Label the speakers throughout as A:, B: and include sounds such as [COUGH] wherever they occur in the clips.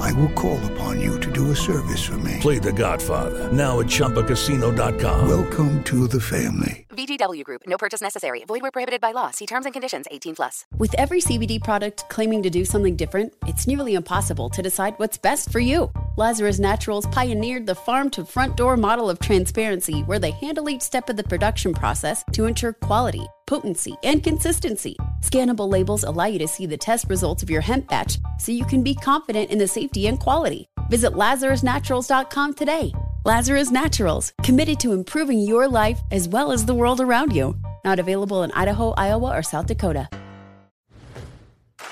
A: I will call upon you to do a service for me.
B: Play The Godfather now at ChumbaCasino.com.
A: Welcome to the family.
C: VGW Group. No purchase necessary. Void where prohibited by law. See terms and conditions. 18 plus.
D: With every CBD product claiming to do something different, it's nearly impossible to decide what's best for you. Lazarus Naturals pioneered the farm to front door model of transparency, where they handle each step of the production process to ensure quality, potency, and consistency. Scannable labels allow you to see the test results of your hemp batch, so you can be confident in the safety and quality. Visit LazarusNaturals.com today. Lazarus Naturals, committed to improving your life as well as the world around you. Not available in Idaho, Iowa, or South Dakota.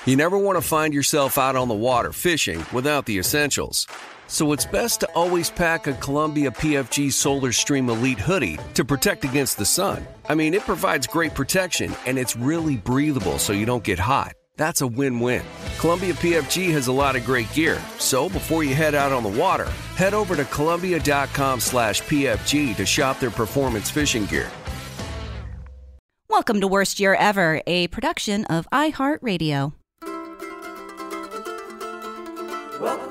E: You never want to find yourself out on the water fishing without the essentials. So it's best to always pack a Columbia PFG Solar Stream Elite hoodie to protect against the sun. I mean, it provides great protection and it's really breathable so you don't get hot. That's a win-win. Columbia PFG has a lot of great gear, so before you head out on the water, head over to Columbia.com slash PFG to shop their performance fishing gear.
F: Welcome to Worst Year Ever, a production of iHeartRadio.
G: Welcome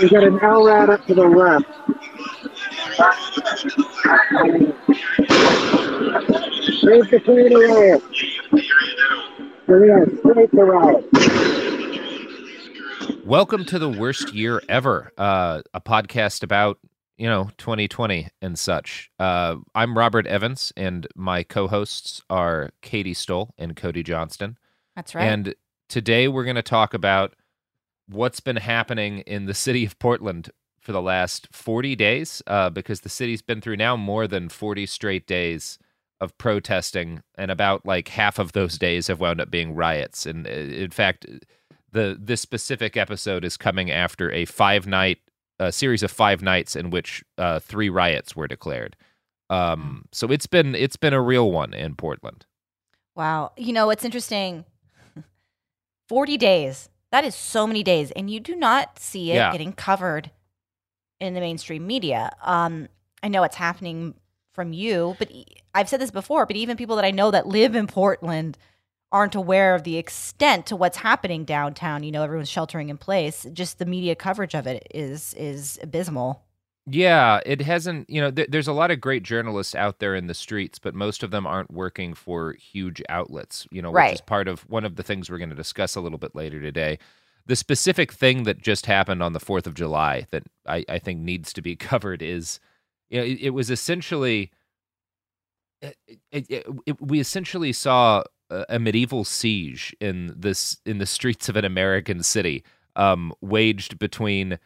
H: You got an L rat up to the left. Straight to clear the riot. Yeah, straight to riot.
I: Welcome to the worst year ever, uh, a podcast about you know 2020 and such. Uh, I'm Robert Evans, and my co-hosts are Katie Stoll and Cody Johnston.
F: That's right.
I: And today we're going to talk about what's been happening in the city of Portland for the last 40 days, uh, because the city's been through now more than 40 straight days of protesting, and about like half of those days have wound up being riots. And uh, in fact, the this specific episode is coming after a five night a series of five nights in which uh, three riots were declared. Um, so it's been it's been a real one in Portland.
F: wow. You know, it's interesting. [LAUGHS] 40 days. That is so many days. And you do not see it
I: Yeah.
F: getting covered in the mainstream media. Um, I know it's happening from you, but I've said this before, but even people that I know that live in Portland aren't aware of the extent to what's happening downtown. You know, everyone's sheltering in place. Just the media coverage of it is is abysmal.
I: Yeah, it hasn't. You know, th- there's a lot of great journalists out there in the streets, but most of them aren't working for huge outlets. You know, which is part of one of the things we're going to discuss a little bit later today. The specific thing that just happened on the Fourth of July that I, I think needs to be [LAUGHS] covered is, you know, it, it was essentially, it, it, it, it- we essentially saw a, a medieval siege in this in the streets of an American city, um, waged between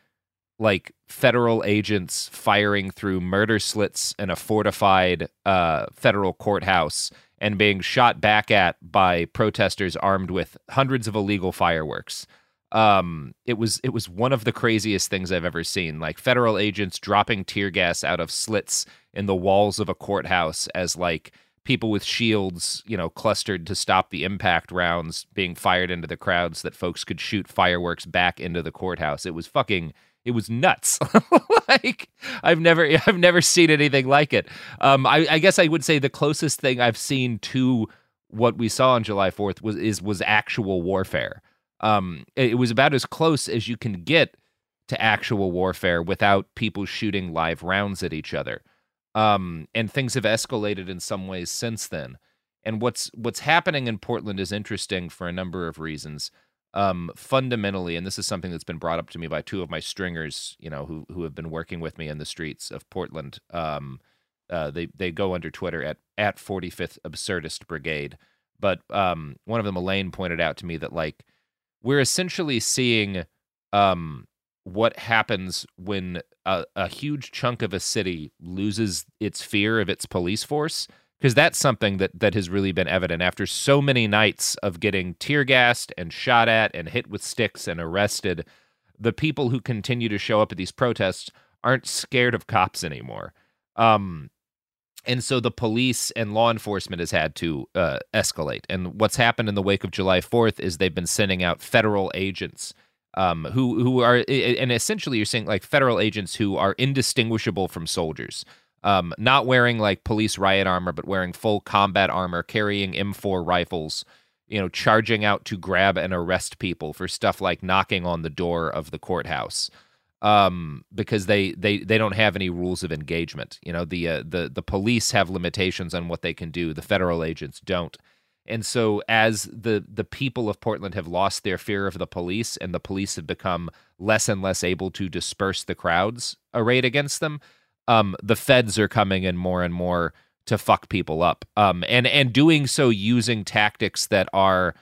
I: like federal agents firing through murder slits in a fortified uh, federal courthouse and being shot back at by protesters armed with hundreds of illegal fireworks. Um, it was it was one of the craziest things I've ever seen. Like federal agents dropping tear gas out of slits in the walls of a courthouse as like people with shields, you know, clustered to stop the impact rounds being fired into the crowds that folks could shoot fireworks back into the courthouse. It was fucking it was nuts. [LAUGHS] like I've never [LAUGHS] I've never seen anything like it. Um I, I guess I would say the closest thing I've seen to what we saw on July 4th was is was actual warfare. Um it, it was about as close as you can get to actual warfare without people shooting live rounds at each other. Um and things have escalated in some ways since then. And what's what's happening in Portland is interesting for a number of reasons um, fundamentally, and this is something that's been brought up to me by two of my stringers, you know, who who have been working with me in the streets of Portland. Um, uh, they they go under Twitter at at 45th Absurdist Brigade, but um, one of them, Elaine, pointed out to me that like we're essentially seeing um, what happens when a, a huge chunk of a city loses its fear of its police force because that's something that that has really been evident after so many nights of getting tear gassed and shot at and hit with sticks and arrested the people who continue to show up at these protests aren't scared of cops anymore. Um and so the police and law enforcement has had to uh, escalate. And what's happened in the wake of july 4th is they've been sending out federal agents um, who who are and essentially you're saying like federal agents who are indistinguishable from soldiers um, not wearing like police riot armor, but wearing full combat armor, carrying M4 rifles, you know, charging out to grab and arrest people for stuff like knocking on the door of the courthouse, um, because they they they don't have any rules of engagement. You know, the uh, the the police have limitations on what they can do. The federal agents don't. And so, as the the people of Portland have lost their fear of the police, and the police have become less and less able to disperse the crowds arrayed against them, um, the feds are coming in more and more to fuck people up, um, and and doing so using tactics that are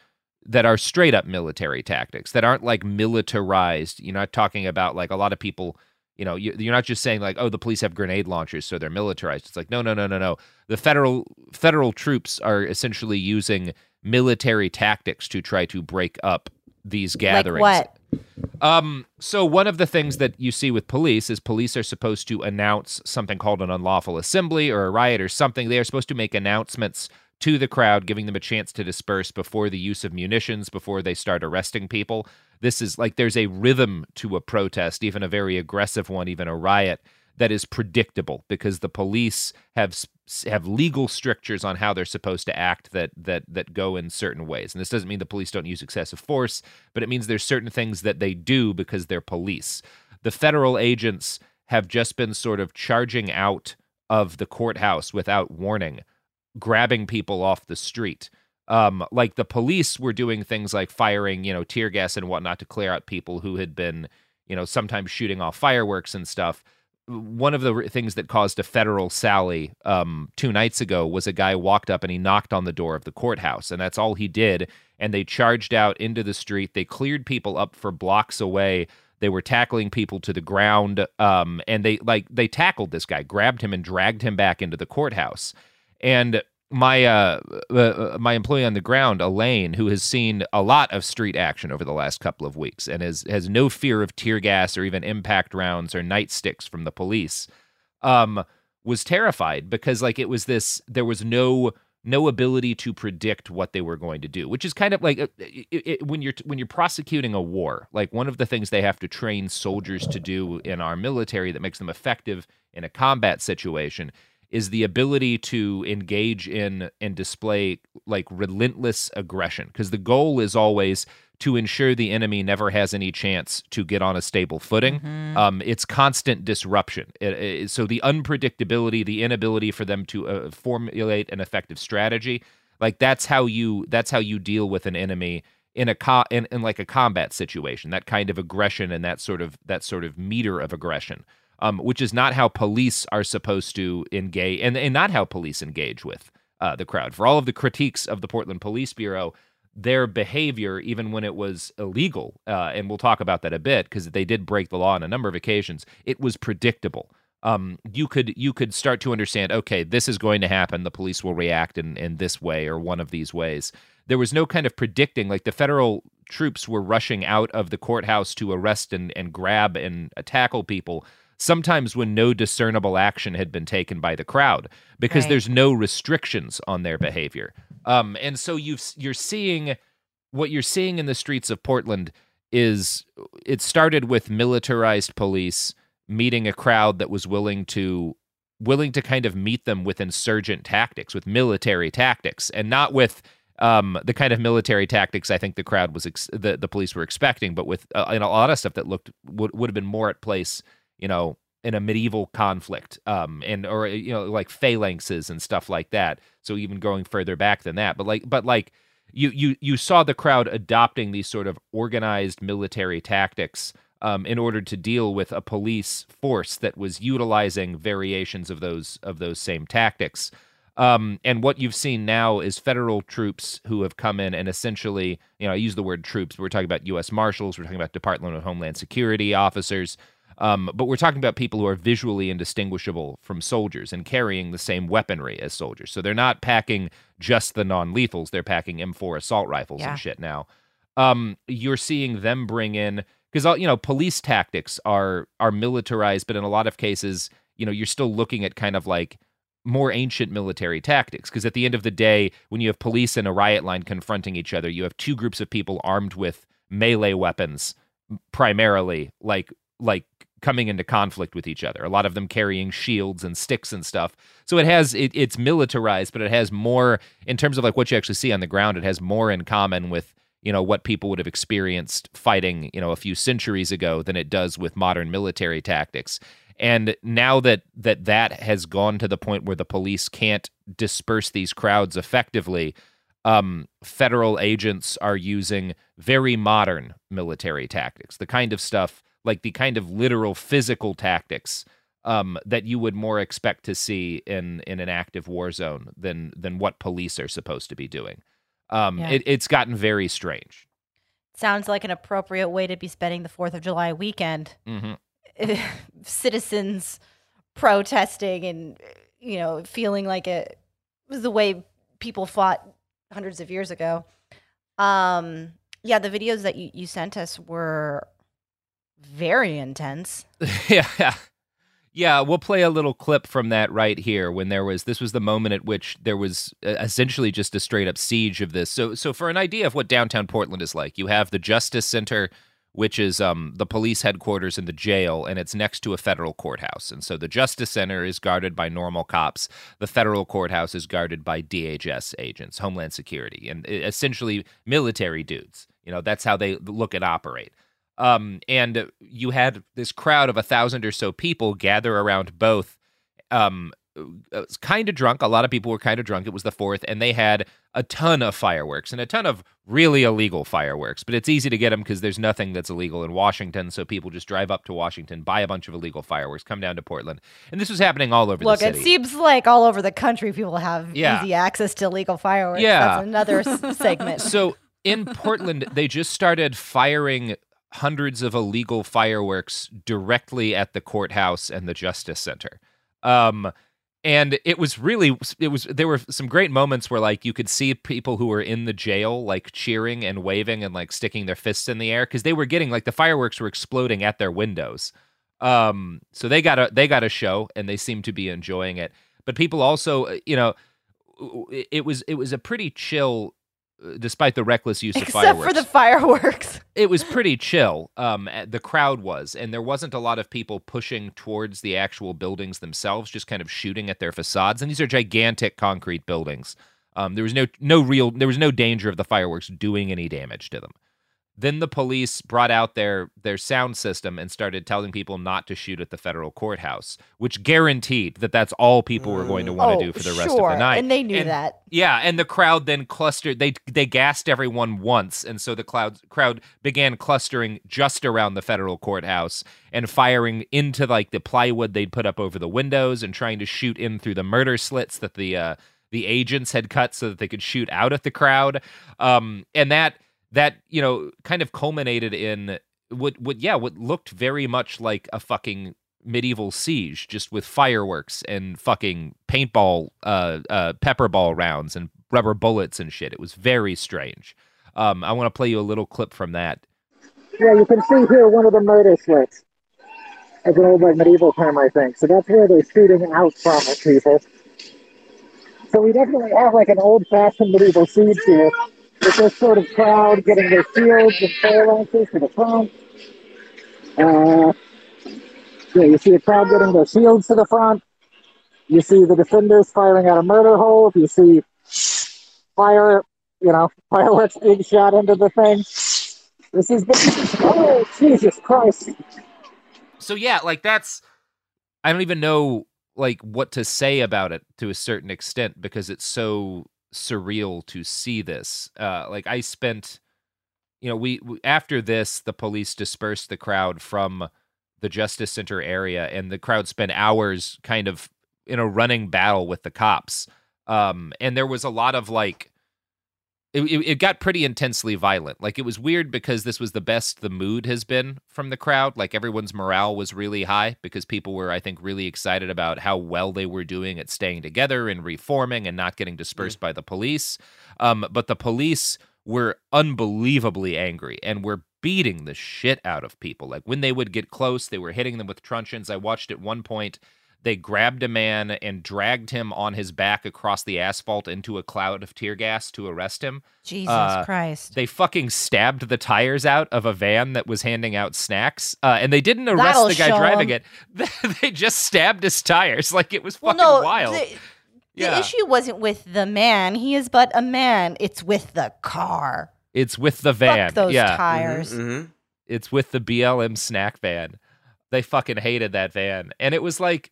I: that are straight up military tactics that aren't like militarized. You're not talking about like a lot of people. You know, you, you're not just saying like, oh, the police have grenade launchers, so they're militarized. It's like, no, no, no, no, no. The federal federal troops are essentially using military tactics to try to break up these gatherings.
F: Like what?
I: Um, so one of the things that you see with police is police are supposed to announce something called an unlawful assembly or a riot or something. They are supposed to make announcements to the crowd, giving them a chance to disperse before the use of munitions, before they start arresting people. This is like there's a rhythm to a protest, even a very aggressive one, even a riot that is predictable because the police have have legal strictures on how they're supposed to act that that that go in certain ways. And this doesn't mean the police don't use excessive force, but it means there's certain things that they do because they're police. The federal agents have just been sort of charging out of the courthouse without warning, grabbing people off the street. Um, like the police were doing things like firing, you know, tear gas and whatnot to clear out people who had been, you know, sometimes shooting off fireworks and stuff one of the things that caused a federal sally um, two nights ago was a guy walked up and he knocked on the door of the courthouse, and that's all he did. And they charged out into the street. They cleared people up for blocks away. They were tackling people to the ground, um, and they like they tackled this guy, grabbed him, and dragged him back into the courthouse. And my uh, uh, uh, my employee on the ground, Elaine, who has seen a lot of street action over the last couple of weeks and has has no fear of tear gas or even impact rounds or nightsticks from the police, um, was terrified because like it was this there was no no ability to predict what they were going to do, which is kind of like uh, it, it, when you're when you're prosecuting a war. Like one of the things they have to train soldiers to do in our military that makes them effective in a combat situation is the ability to engage in and display like relentless aggression because the goal is always to ensure the enemy never has any chance to get on a stable footing. Mm-hmm. Um, it's constant disruption. It, it, so the unpredictability, the inability for them to uh, formulate an effective strategy, like that's how you that's how you deal with an enemy in a co- in, in like a combat situation. That kind of aggression and that sort of that sort of meter of aggression um, which is not how police are supposed to engage, and, and not how police engage with uh, the crowd. For all of the critiques of the Portland Police Bureau, their behavior, even when it was illegal, uh, and we'll talk about that a bit because they did break the law on a number of occasions, it was predictable. Um, you could you could start to understand. Okay, this is going to happen. The police will react in in this way or one of these ways. There was no kind of predicting. Like the federal troops were rushing out of the courthouse to arrest and and grab and tackle people sometimes when no discernible action had been taken by the crowd because right. there's no restrictions on their behavior. Um, and so you you're seeing what you're seeing in the streets of Portland is it started with militarized police meeting a crowd that was willing to willing to kind of meet them with insurgent tactics, with military tactics, and not with um, the kind of military tactics I think the crowd was ex- the the police were expecting, but with uh, a lot of stuff that looked would would have been more at place you know, in a medieval conflict, um, and or you know, like phalanxes and stuff like that. So even going further back than that, but like, but like you you you saw the crowd adopting these sort of organized military tactics um, in order to deal with a police force that was utilizing variations of those of those same tactics. Um, and what you've seen now is federal troops who have come in and essentially, you know, I use the word troops, we're talking about U.S. Marshals, we're talking about Department of Homeland Security officers, um, but we're talking about people who are visually indistinguishable from soldiers and carrying the same weaponry as soldiers. So they're not packing just the non lethals, they're packing M4 assault rifles
F: Yeah.
I: and shit now. Um, you're seeing them bring in because you know police tactics are are militarized, but in a lot of cases, you know, you're still looking at kind of like more ancient military tactics because at the end of the day when you have police and a riot line confronting each other you have two groups of people armed with melee weapons primarily like like coming into conflict with each other a lot of them carrying shields and sticks and stuff. So it has it, it's militarized but it has more in terms of like what you actually see on the ground it has more in common with you know what people would have experienced fighting you know a few centuries ago than it does with modern military tactics. And now that that that has gone to the point where the police can't disperse these crowds effectively um, federal agents are using very modern military tactics the kind of stuff like the kind of literal physical tactics um, that you would more expect to see in in an active war zone than than what police are supposed to be doing um,
F: Yeah.
I: it, it's gotten very strange
F: Sounds like an appropriate way to be spending the 4th of July weekend.
I: hmm [LAUGHS]
F: Citizens protesting and, you know, feeling like it was the way people fought hundreds of years ago. Um, yeah, the videos that you, you sent us were very intense. [LAUGHS]
I: yeah. Yeah, we'll play a little clip from that right here when there was this was the moment at which there was uh, essentially just a straight up siege of this. So so for an idea of what downtown Portland is like, you have the Justice Center which is um, the police headquarters and the jail, and it's next to a federal courthouse. And so the Justice Center is guarded by normal cops. The federal courthouse is guarded by DHS agents, Homeland Security, and essentially military dudes. You know, that's how they look and operate. Um, and you had this crowd of a thousand or so people gather around both. Um, kind of drunk. A lot of people were kind of drunk. It was the fourth, and they had a ton of fireworks and a ton of really illegal fireworks. But it's easy to get them because there's nothing that's illegal in Washington. So people just drive up to Washington, buy a bunch of illegal fireworks, come down to Portland, and this was happening all over the
F: state.
I: Look, it
F: seems like all over the country people have
I: Yeah.
F: easy access to illegal fireworks.
I: Yeah.
F: That's another segment. [LAUGHS]
I: so in Portland, they just started firing hundreds of illegal fireworks directly at the courthouse and the Justice Center. Um, and it was really it was there were some great moments where like you could see people who were in the jail like cheering and waving and like sticking their fists in the air because they were getting like the fireworks were exploding at their windows um so they got a they got a show and they seemed to be enjoying it but people also uh, you know it was it was a pretty chill despite the reckless use of
F: Except
I: fireworks
F: for the fireworks. [LAUGHS]
I: it was pretty chill. Um, uh, the crowd was, and there wasn't a lot of people pushing towards the actual buildings themselves, just kind of shooting at their facades. And these are gigantic concrete buildings. Um, there was no no real there was no danger of the fireworks doing any damage to them. Then the police brought out their their sound system and started telling people not to shoot at the federal courthouse, which guaranteed that that's all people were going to want
F: oh,
I: to do for the rest
F: sure.
I: of the night.
F: And they knew that.
I: Yeah, and the crowd then clustered. They they gassed everyone once, and so the cloud, crowd began clustering just around the federal courthouse and firing into like the plywood they'd put up over the windows and trying to shoot in through the murder slits that the uh, the agents had cut so that they could shoot out at the crowd. Um, and that that you know kind of culminated in what what yeah what looked very much like a fucking medieval siege just with fireworks and fucking paintball uh uh pepper ball rounds and rubber bullets and shit it was very strange um i want to play you a little clip from that
H: Yeah, you can see here one of the murder slits. It's an old like medieval term, I think. So that's where they're shooting out from it people. So we definitely have like an old-fashioned medieval siege here, with this sort of crowd getting their shields and phalanxes to the front. Uh, yeah, you see a crowd getting their shields to the front. You see the defenders firing at a murder hole. You see fire, you know, [LAUGHS] fireworks being shot into the thing. This is the oh Jesus Christ!
I: so yeah like that's i don't even know like what to say about it to a certain extent because it's so surreal to see this uh like i spent you know we, we after this the police dispersed the crowd from the justice center area and the crowd spent hours kind of in a running battle with the cops. Um, and there was a lot of like, it, it, got pretty intensely violent. Like it was weird because this was the best the mood has been from the crowd. Like everyone's morale was really high because people were, I think, really excited about how well they were doing at staying together and reforming and not getting dispersed by the police. Um, but the police were unbelievably angry and were beating the shit out of people. Like when they would get close, they were hitting them with truncheons. I watched at one point they grabbed a man and dragged him on his back across the asphalt into a cloud of tear gas to arrest him.
F: Jesus
I: Uh,
F: Christ.
I: They fucking stabbed the tires out of a van that was handing out snacks, uh, and they didn't arrest
F: That'll
I: the guy
F: driving
I: driving
F: 'em.
I: it. [LAUGHS] They just stabbed his tires like it was
F: well,
I: fucking
F: no,
I: wild.
F: The, the
I: Yeah.
F: issue wasn't with the man. He is but a man. It's with the car.
I: it's with the van.
F: Fuck those
I: yeah,
F: tires.
J: hmm
I: it's with the BLM snack van. They fucking hated that van. And it was like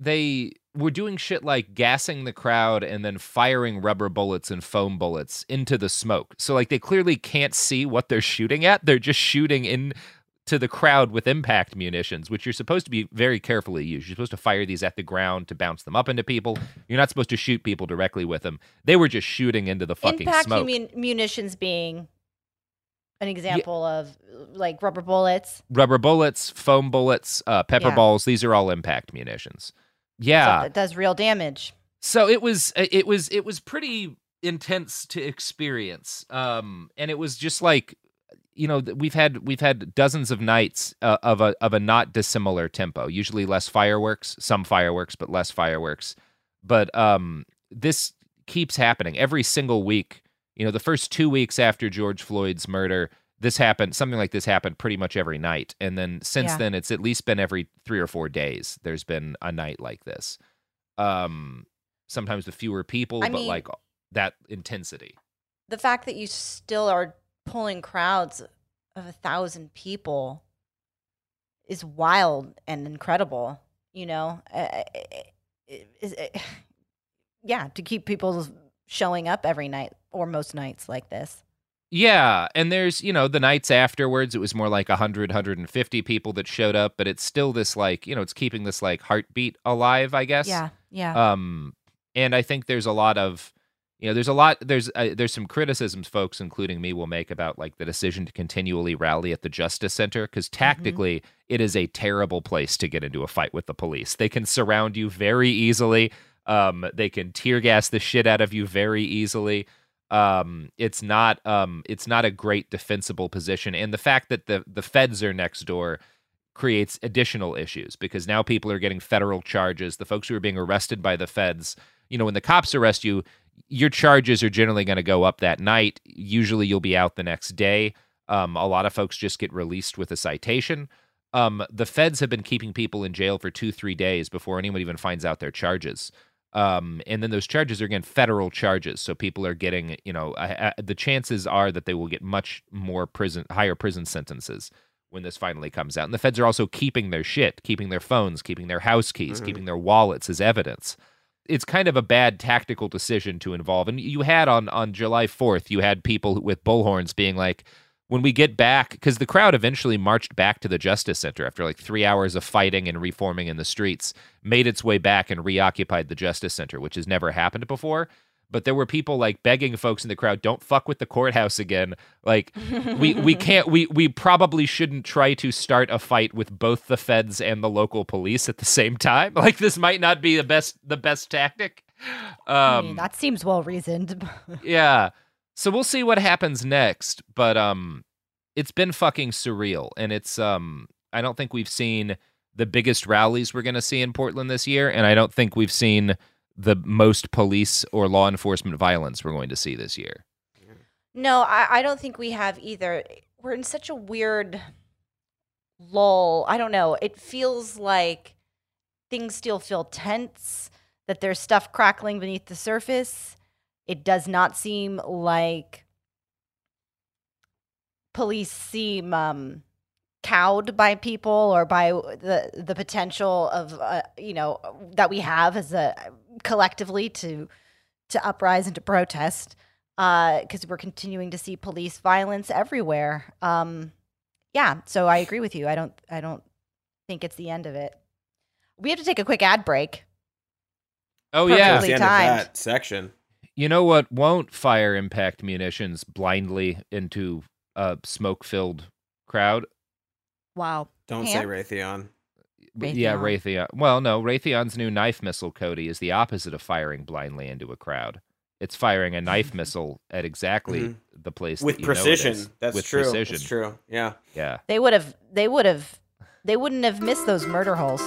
I: they were doing shit like gassing the crowd and then firing rubber bullets and foam bullets into the smoke. So like they clearly can't see what they're shooting at. They're just shooting in to the crowd with impact munitions, which you're supposed to be very carefully used. You're supposed to fire these at the ground to bounce them up into people. You're not supposed to shoot people directly with them. They were just shooting into the fucking
F: Impact
I: smoke.
F: mun- munitions being an example of like rubber bullets.
I: rubber bullets, foam bullets, uh, pepper
F: Yeah.
I: balls. These are all impact munitions. Yeah.
F: That does real damage.
I: So it was it was it was pretty intense to experience. Um, and it was just like you know we've had we've had dozens of nights uh, of a of a not dissimilar tempo. Usually less fireworks, some fireworks, but less fireworks. But um, this keeps happening every single week. You know, the first two weeks after George Floyd's murder, this happened. Something like this happened pretty much every night, and then since
F: Yeah.
I: then, it's at least been every three or four days. There's been a night like this. Um, sometimes with fewer people,
F: I
I: but
F: mean-
I: like that intensity.
F: The fact that you still are pulling crowds of a thousand people is wild and incredible. You know, Uh, is- uh, [SIGHS] yeah, to keep people showing up every night or most nights like this.
I: Yeah, and there's, you know, the nights afterwards, it was more like 100, 150 people that showed up, but it's still this like, you know, it's keeping this like heartbeat alive, I guess.
F: Yeah, yeah.
I: Um, and I think there's a lot of, you know, there's a lot, there's uh, there's some criticisms folks, including me, will make about like the decision to continually rally at the Justice Center because tactically it is a terrible place to get into a fight with the police. They can surround you very easily. Um, they can tear gas the shit out of you very easily. Um, it's not um, it's not a great defensible position, and the fact that the the feds are next door creates additional issues because now people are getting federal charges. The folks who are being arrested by the feds, you know, when the cops arrest you, your charges are generally going to go up that night. Usually you'll be out the next day. Um, a lot of folks just get released with a citation. Um, the feds have been keeping people in jail for two, three days before anyone even finds out their charges. Um, and then those charges are again federal charges, so people are getting, you know, the chances are that they will get much more prison, higher prison sentences when this finally comes out. And the feds are also keeping their shit, keeping their phones, keeping their house keys, keeping their wallets as evidence. It's kind of a bad tactical decision to involve. And you had on on July 4th, you had people with bullhorns being like, when we get back, because the crowd eventually marched back to the Justice Center after like three hours of fighting and reforming in the streets, made its way back and reoccupied the Justice Center, which has never happened before. But there were people like begging folks in the crowd, "Don't fuck with the courthouse again." Like we we [LAUGHS] can't we we probably shouldn't try to start a fight with both the feds and the local police at the same time. [LAUGHS] Like this might not be the best the best tactic.
F: I
I: Um,
F: mean, that seems well reasoned. [LAUGHS]
I: yeah. So we'll see what happens next, but um it's been fucking surreal and it's um I don't think we've seen the biggest rallies we're going to see in Portland this year and I don't think we've seen the most police or law enforcement violence we're going to see this year.
F: No, I, I don't think we have either. We're in such a weird lull. I don't know. It feels like things still feel tense, that there's stuff crackling beneath the surface. It does not seem like police seem um, cowed by people or by the the potential of uh, you know that we have as a collectively to to uprise and to protest because we're continuing to see police violence everywhere. Um, yeah, so I agree with you. I don't. I don't think it's the end of it. We have to take a quick ad break.
I: Oh
F: Perfectly
I: yeah.
J: Towards the end of
F: timed.
J: that section.
I: You know what won't fire impact munitions blindly into a smoke-filled crowd?
K: Wow.
J: Don't
F: Camp?
J: say Raytheon.
I: Yeah,
F: Raytheon.
I: Raytheon. Well, no, Raytheon's new knife missile, Cody, is the opposite of firing blindly into a crowd. It's firing a knife [LAUGHS] missile at exactly
J: Mhm.
I: the place
J: With
I: that you know it
J: precision.
I: is.
J: That's
I: With
J: true.
I: Precision.
J: That's true. Yeah.
I: Yeah.
F: They would have. They would have. They wouldn't have missed those murder holes.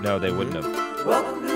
I: No, they
J: Mm-hmm.
I: wouldn't have.
G: Welcome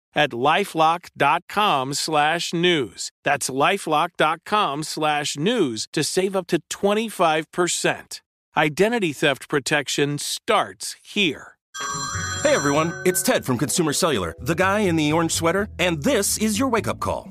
L: at lifelock.com slash news. That's lifelock.com slash news to save up to 25%. Identity theft protection starts here.
M: Hey everyone, it's Ted from Consumer Cellular, the guy in the orange sweater, and this is your wake up call.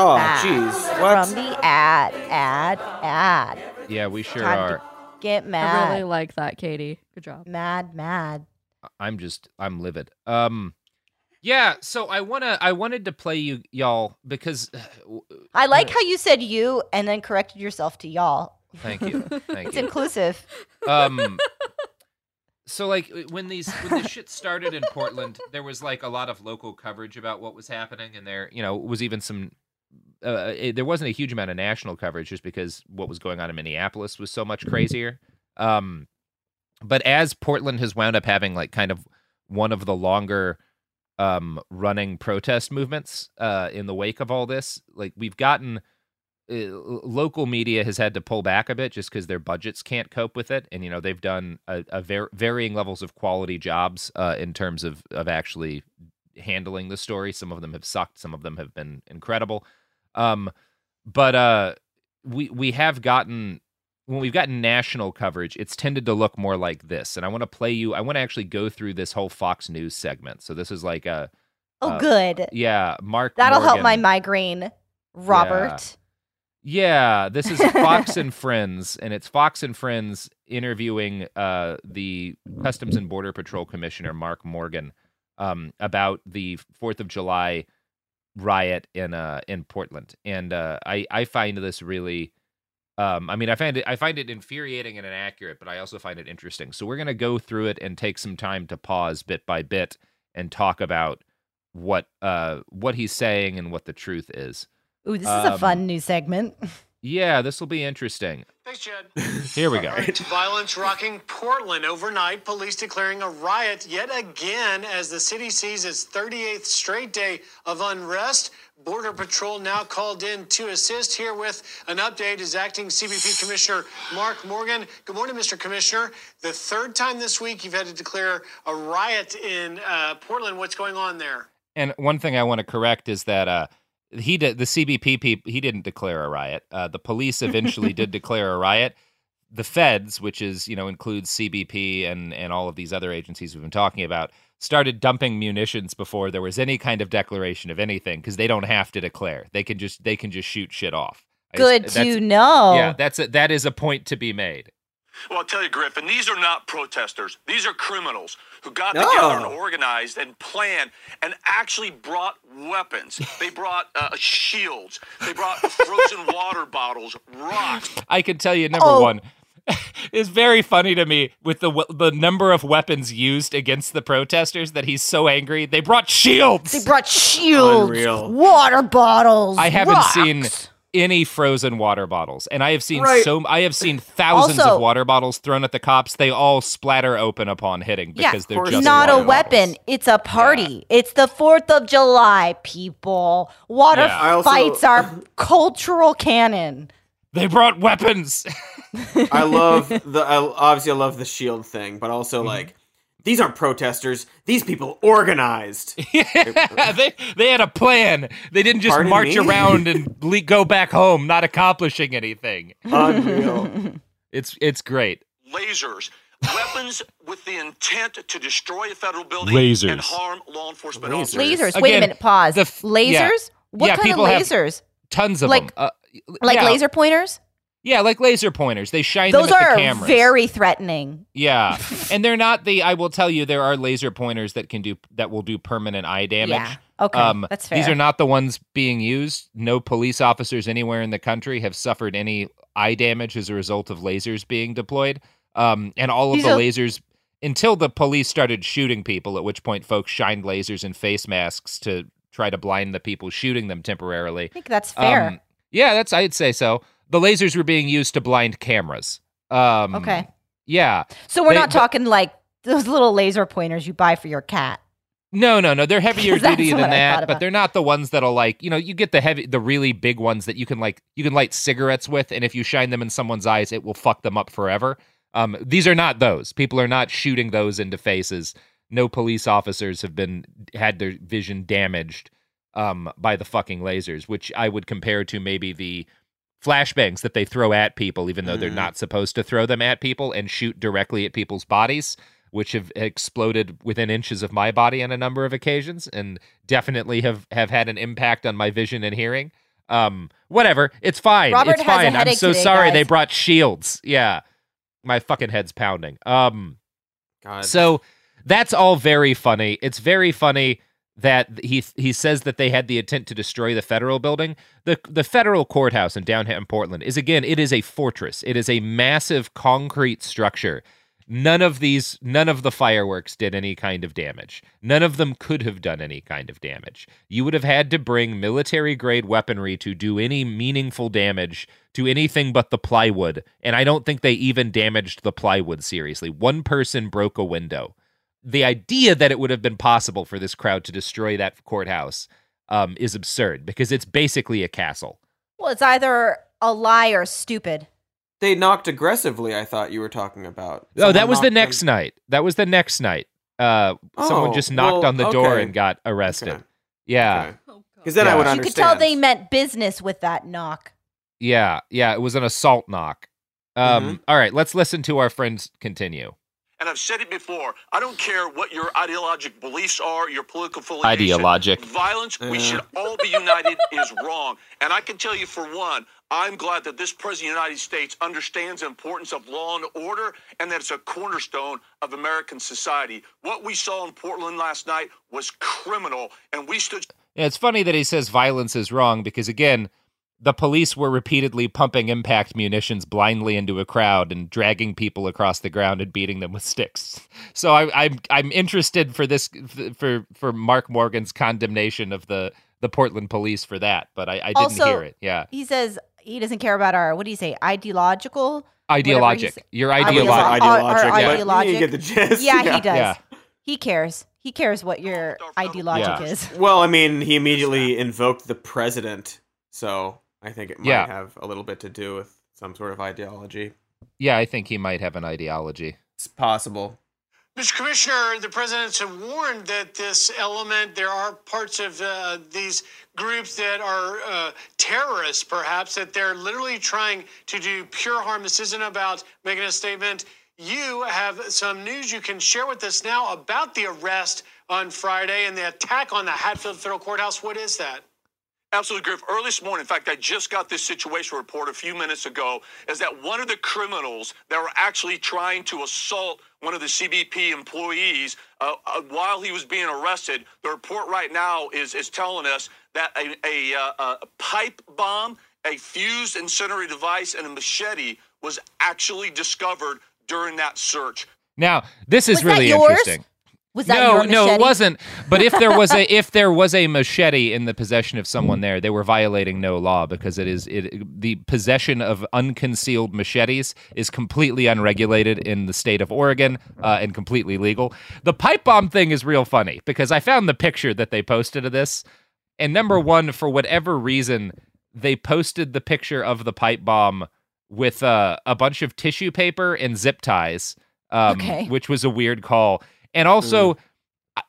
F: Back.
J: Oh,
F: back.
J: jeez. What?
F: From the ad, ad, ad.
I: Yeah, we sure
F: Time
I: are.
F: to get
K: I really like that, Katie. Good job.
F: mad, mad.
I: I'm just I'm livid. Um yeah, so I want to I wanted to play you y'all because
F: I like how you said you and then corrected yourself to y'all.
I: thank you. [LAUGHS] Thank you.
F: It's
I: you.
F: inclusive.
I: um [LAUGHS] so like when these when this shit started in Portland, there was like a lot of local coverage about what was happening and there, you know, was even some uh, it, there wasn't a huge amount of national coverage just because what was going on in Minneapolis was so much crazier. Um but as Portland has wound up having like kind of one of the longer um running protest movements uh in the wake of all this, like we've gotten uh, local media has had to pull back a bit just because their budgets can't cope with it, and you know they've done a, a var- varying levels of quality jobs uh, in terms of of actually handling the story. Some of them have sucked, some of them have been incredible. Um, but uh, we we have gotten when we've gotten national coverage, it's tended to look more like this. And I want to play you. I want to actually go through this whole Fox News segment. So this is like a
F: Oh,
I: uh,
F: good.
I: yeah, Mark.
F: That'll help my migraine, Robert.
I: Yeah, this is [LAUGHS] Fox and Friends, and it's Fox and Friends interviewing uh, the Customs and Border Patrol Commissioner Mark Morgan um, about the Fourth of July riot in uh, in Portland, and uh, I I find this really. Um, I mean, I find it I find it infuriating and inaccurate, but I also find it interesting. So we're gonna go through it and take some time to pause bit by bit and talk about what uh what he's saying and what the truth is.
F: Ooh, this is a
I: Um,
F: fun new segment. [LAUGHS]
I: Yeah, this will be interesting.
J: Thanks, Chad. [LAUGHS]
I: Here we go.
J: All right, violence rocking Portland overnight. Police declaring a riot yet again as the city sees its 38th straight day of unrest. Border Patrol now called in to assist. Here with an update is acting CBP Commissioner Mark Morgan. Good morning, Mr. Commissioner. The third time this week you've had to declare a riot in uh, Portland. What's going on there?
I: And one thing I want to correct is that uh, he did the CBP he didn't declare a riot. Uh, the police eventually did [LAUGHS] declare a riot. The feds, which is you know includes CBP and and all of these other agencies we've been talking about, started dumping munitions before there was any kind of declaration of anything because they don't have to declare. They can just they can just shoot shit off.
F: Good
I: that's-
F: to know.
I: Yeah, that's a, that is a point to be made.
N: Well, I'll tell you, Griffin, these are not protesters. These are criminals who got
I: No.
N: together and organized and planned and actually brought weapons. They [LAUGHS] brought uh, shields. They brought frozen [LAUGHS] water bottles, rocks.
I: I can tell you number
F: Oh.
I: one. [LAUGHS] It's very funny to me with the the number of weapons used against the protesters that he's so angry. They brought shields.
F: They brought shields,
I: Unreal.
F: water bottles.
I: I haven't
F: rocks.
I: seen any frozen water bottles, and I have seen
F: Right.
I: so I have seen thousands
F: Also-
I: of water bottles thrown at the cops. They all splatter open upon hitting because they're just
F: not a
I: water bottles.
F: weapon. It's a party. It's the Fourth of July, people. Water
I: Yeah. I also-
F: fights are cultural canon.
I: They brought weapons. [LAUGHS]
O: I love [LAUGHS] the I, obviously I love the shield thing, but
I: Mm-hmm.
O: also like these aren't protesters. These people organized. [LAUGHS]
I: they they had a plan. They didn't just
O: Pardon
I: march
O: me?
I: around and [LAUGHS] le- go back home, not accomplishing anything.
O: Unreal. [LAUGHS]
I: It's it's great.
N: lasers, weapons with the intent to destroy a federal building
I: Lasers.
N: and harm law enforcement
I: Lasers.
N: officers.
F: Lasers. Wait a minute. Pause.
I: f-
F: lasers?
I: yeah.
F: What
I: Yeah,
F: kind of lasers?
I: Tons of
F: Like-
I: them. Uh,
F: Like
I: yeah.
F: laser pointers?
I: Yeah, like laser pointers. They shine
F: Those
I: them at
F: are
I: the cameras.
F: very threatening.
I: Yeah, [LAUGHS] and they're not the. I will tell you, there are laser pointers that can do that will do permanent eye damage.
F: Yeah, okay, that's fair.
I: These are not the ones being used. No police officers anywhere in the country have suffered any eye damage as a result of lasers being deployed. Um, and all of
F: These
I: the
F: are-
I: lasers until the police started shooting people, at which point folks shined lasers and face masks to try to blind the people shooting them temporarily. I
F: think that's fair.
I: yeah, that's I'd say so. The lasers were being used to blind cameras. Um,
F: Okay.
I: Yeah.
F: So we're
I: They-
F: not
I: but-
F: talking like those little laser pointers you buy for your cat.
I: No, no, no. They're heavier [LAUGHS] duty than that, but they're not the ones that'll like, you know, you get the heavy the really big ones that you can like you can light cigarettes with and if you shine them in someone's eyes, it will fuck them up forever. Um these are not those. People are not shooting those into faces. No police officers have been had their vision damaged um by the fucking lasers, which I would compare to maybe the flashbangs that they throw at people even though they're
O: Mhm.
I: not supposed to throw them at people and shoot directly at people's bodies which have exploded within inches of my body on a number of occasions and definitely have have had an impact on my vision and hearing. Um whatever. It's fine.
F: Robert
I: it's
F: has a
I: fine. I'm so
F: today,
I: sorry they brought shields. Yeah. My fucking head's pounding. Um
O: God.
I: so that's all very funny. It's very funny that he he says that they had the intent to destroy the federal building. The the federal courthouse in downtown Portland is again it is a fortress. It is a massive concrete structure. None of these none of the fireworks did any kind of damage. None of them could have done any kind of damage. You would have had to bring military grade weaponry to do any meaningful damage to anything but the plywood, and I don't think they even damaged the plywood seriously. One person broke a window the idea that it would have been possible for this crowd to destroy that courthouse um, is absurd because it's basically a castle.
F: Well, it's either a lie or stupid.
O: They knocked aggressively. I thought you were talking about.
I: oh, that was the next
O: them-
I: night. That was the next night. Uh, someone
O: Oh,
I: just knocked
O: well,
I: on the door and got arrested. Yeah.
O: Because then I would understand.
F: You could tell they meant business with that knock.
I: Yeah, yeah, it was an assault knock. Um,
O: Mm-hmm.
I: all right, let's listen to our friends continue.
N: And I've said it before. I don't care what your ideologic beliefs are, your political affiliation.
I: Ideologic.
N: Violence, we
I: Uh.
N: should all be united, [LAUGHS] is wrong. And I can tell you for one, I'm glad that this president of the United States understands the importance of law and order and that it's a cornerstone of American society. What we saw in Portland last night was criminal, and we stood
I: Yeah, it's funny that he says violence is wrong because again, the police were repeatedly pumping impact munitions blindly into a crowd and dragging people across the ground and beating them with sticks. So I, I'm I'm interested for this for for Mark Morgan's condemnation of the the Portland police for that, but I, I didn't
F: Also,
I: hear it. Yeah,
F: He says he doesn't care about our what do you say ideological
I: ideologic. Your
O: I would
I: ideologic.
O: say
F: Our,
O: but
F: ideologic.
O: you get the gist.
F: Yeah, [LAUGHS]
O: Yeah.
F: he does.
I: Yeah.
F: He cares. He cares what your ideologic
I: Yeah.
F: is.
O: Well, I mean, he immediately invoked the president, so I think it might
I: Yeah.
O: have a little bit to do with some sort of ideology.
I: Yeah, I think he might have an ideology.
O: It's possible.
J: Mr. Commissioner, the presidents have warned that this element, there are parts of uh, these groups that are uh, terrorists, perhaps, that they're literally trying to do pure harm. This isn't about making a statement. You have some news you can share with us now about the arrest on Friday and the attack on the Hatfield Federal Courthouse. What is that?
N: Absolutely, Griff. Early this morning, in fact, I just got this situation report a few minutes ago, is that one of the criminals that were actually trying to assault one of the CBP employees uh, uh, while he was being arrested. The report right now is is telling us that a, a, uh, a pipe bomb, a fused incendiary device, and a machete was actually discovered during that search.
I: Now, this is
F: Was
I: really interesting.
F: Was that
I: no, no, it wasn't. But if there was a [LAUGHS] if there was a machete in the possession of someone there, they were violating no law because it is it the possession of unconcealed machetes is completely unregulated in the state of Oregon uh, and completely legal. The pipe bomb thing is real funny because I found the picture that they posted of this, and number one, for whatever reason, they posted the picture of the pipe bomb with uh, a bunch of tissue paper and zip ties, um,
F: Okay.
I: which was a weird call. And also,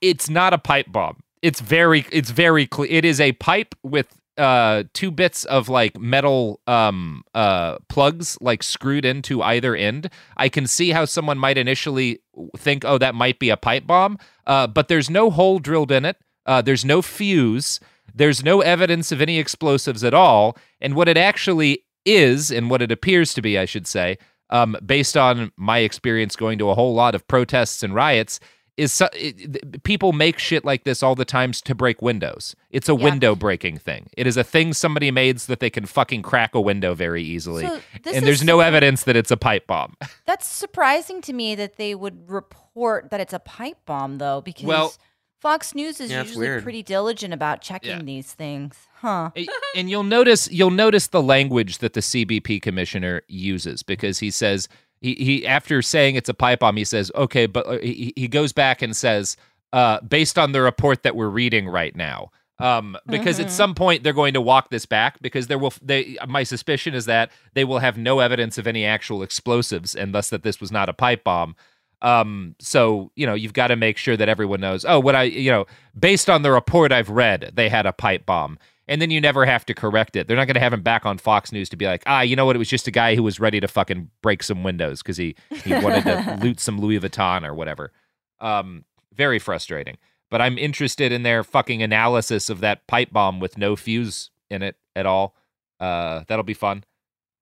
I: it's not a pipe bomb. It's very, it's very clear. It is a pipe with uh two bits of like metal um uh plugs like screwed into either end i can see how someone might initially think oh that might be a pipe bomb uh but there's no hole drilled in it uh there's no fuse there's no evidence of any explosives at all and what it actually is and what it appears to be i should say um based on my experience going to a whole lot of protests and riots is so, it, th- people make shit like this all the times to break windows. It's a window breaking thing. It is a thing somebody made so that they can fucking crack a window very easily.
F: So
I: and there's no evidence that it's a pipe bomb. [LAUGHS]
F: That's surprising to me that they would report that it's a pipe bomb, though, because
I: Well-
F: Fox News is
I: Yeah,
F: usually pretty diligent about checking
I: Yeah.
F: these things, huh?
I: and you'll notice you'll notice the language that the CBP commissioner uses because he says he, he after saying it's a pipe bomb he says okay but uh, he, he goes back and says uh, based on the report that we're reading right now um, because at
F: Mhm.
I: some point they're going to walk this back because there will they my suspicion is that they will have no evidence of any actual explosives and thus that this was not a pipe bomb um so you know you've got to make sure that everyone knows oh what i you know based on the report i've read they had a pipe bomb. And then you never have to correct it. They're not going to have him back on fox news to be like ah you know what? It was just a guy who was ready to fucking break some windows because he he wanted to [LAUGHS] loot some louis vuitton or whatever. Um very frustrating. But i'm interested in their fucking analysis of that pipe bomb with no fuse in it at all. Uh that'll be fun.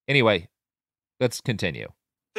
I: Anyway let's continue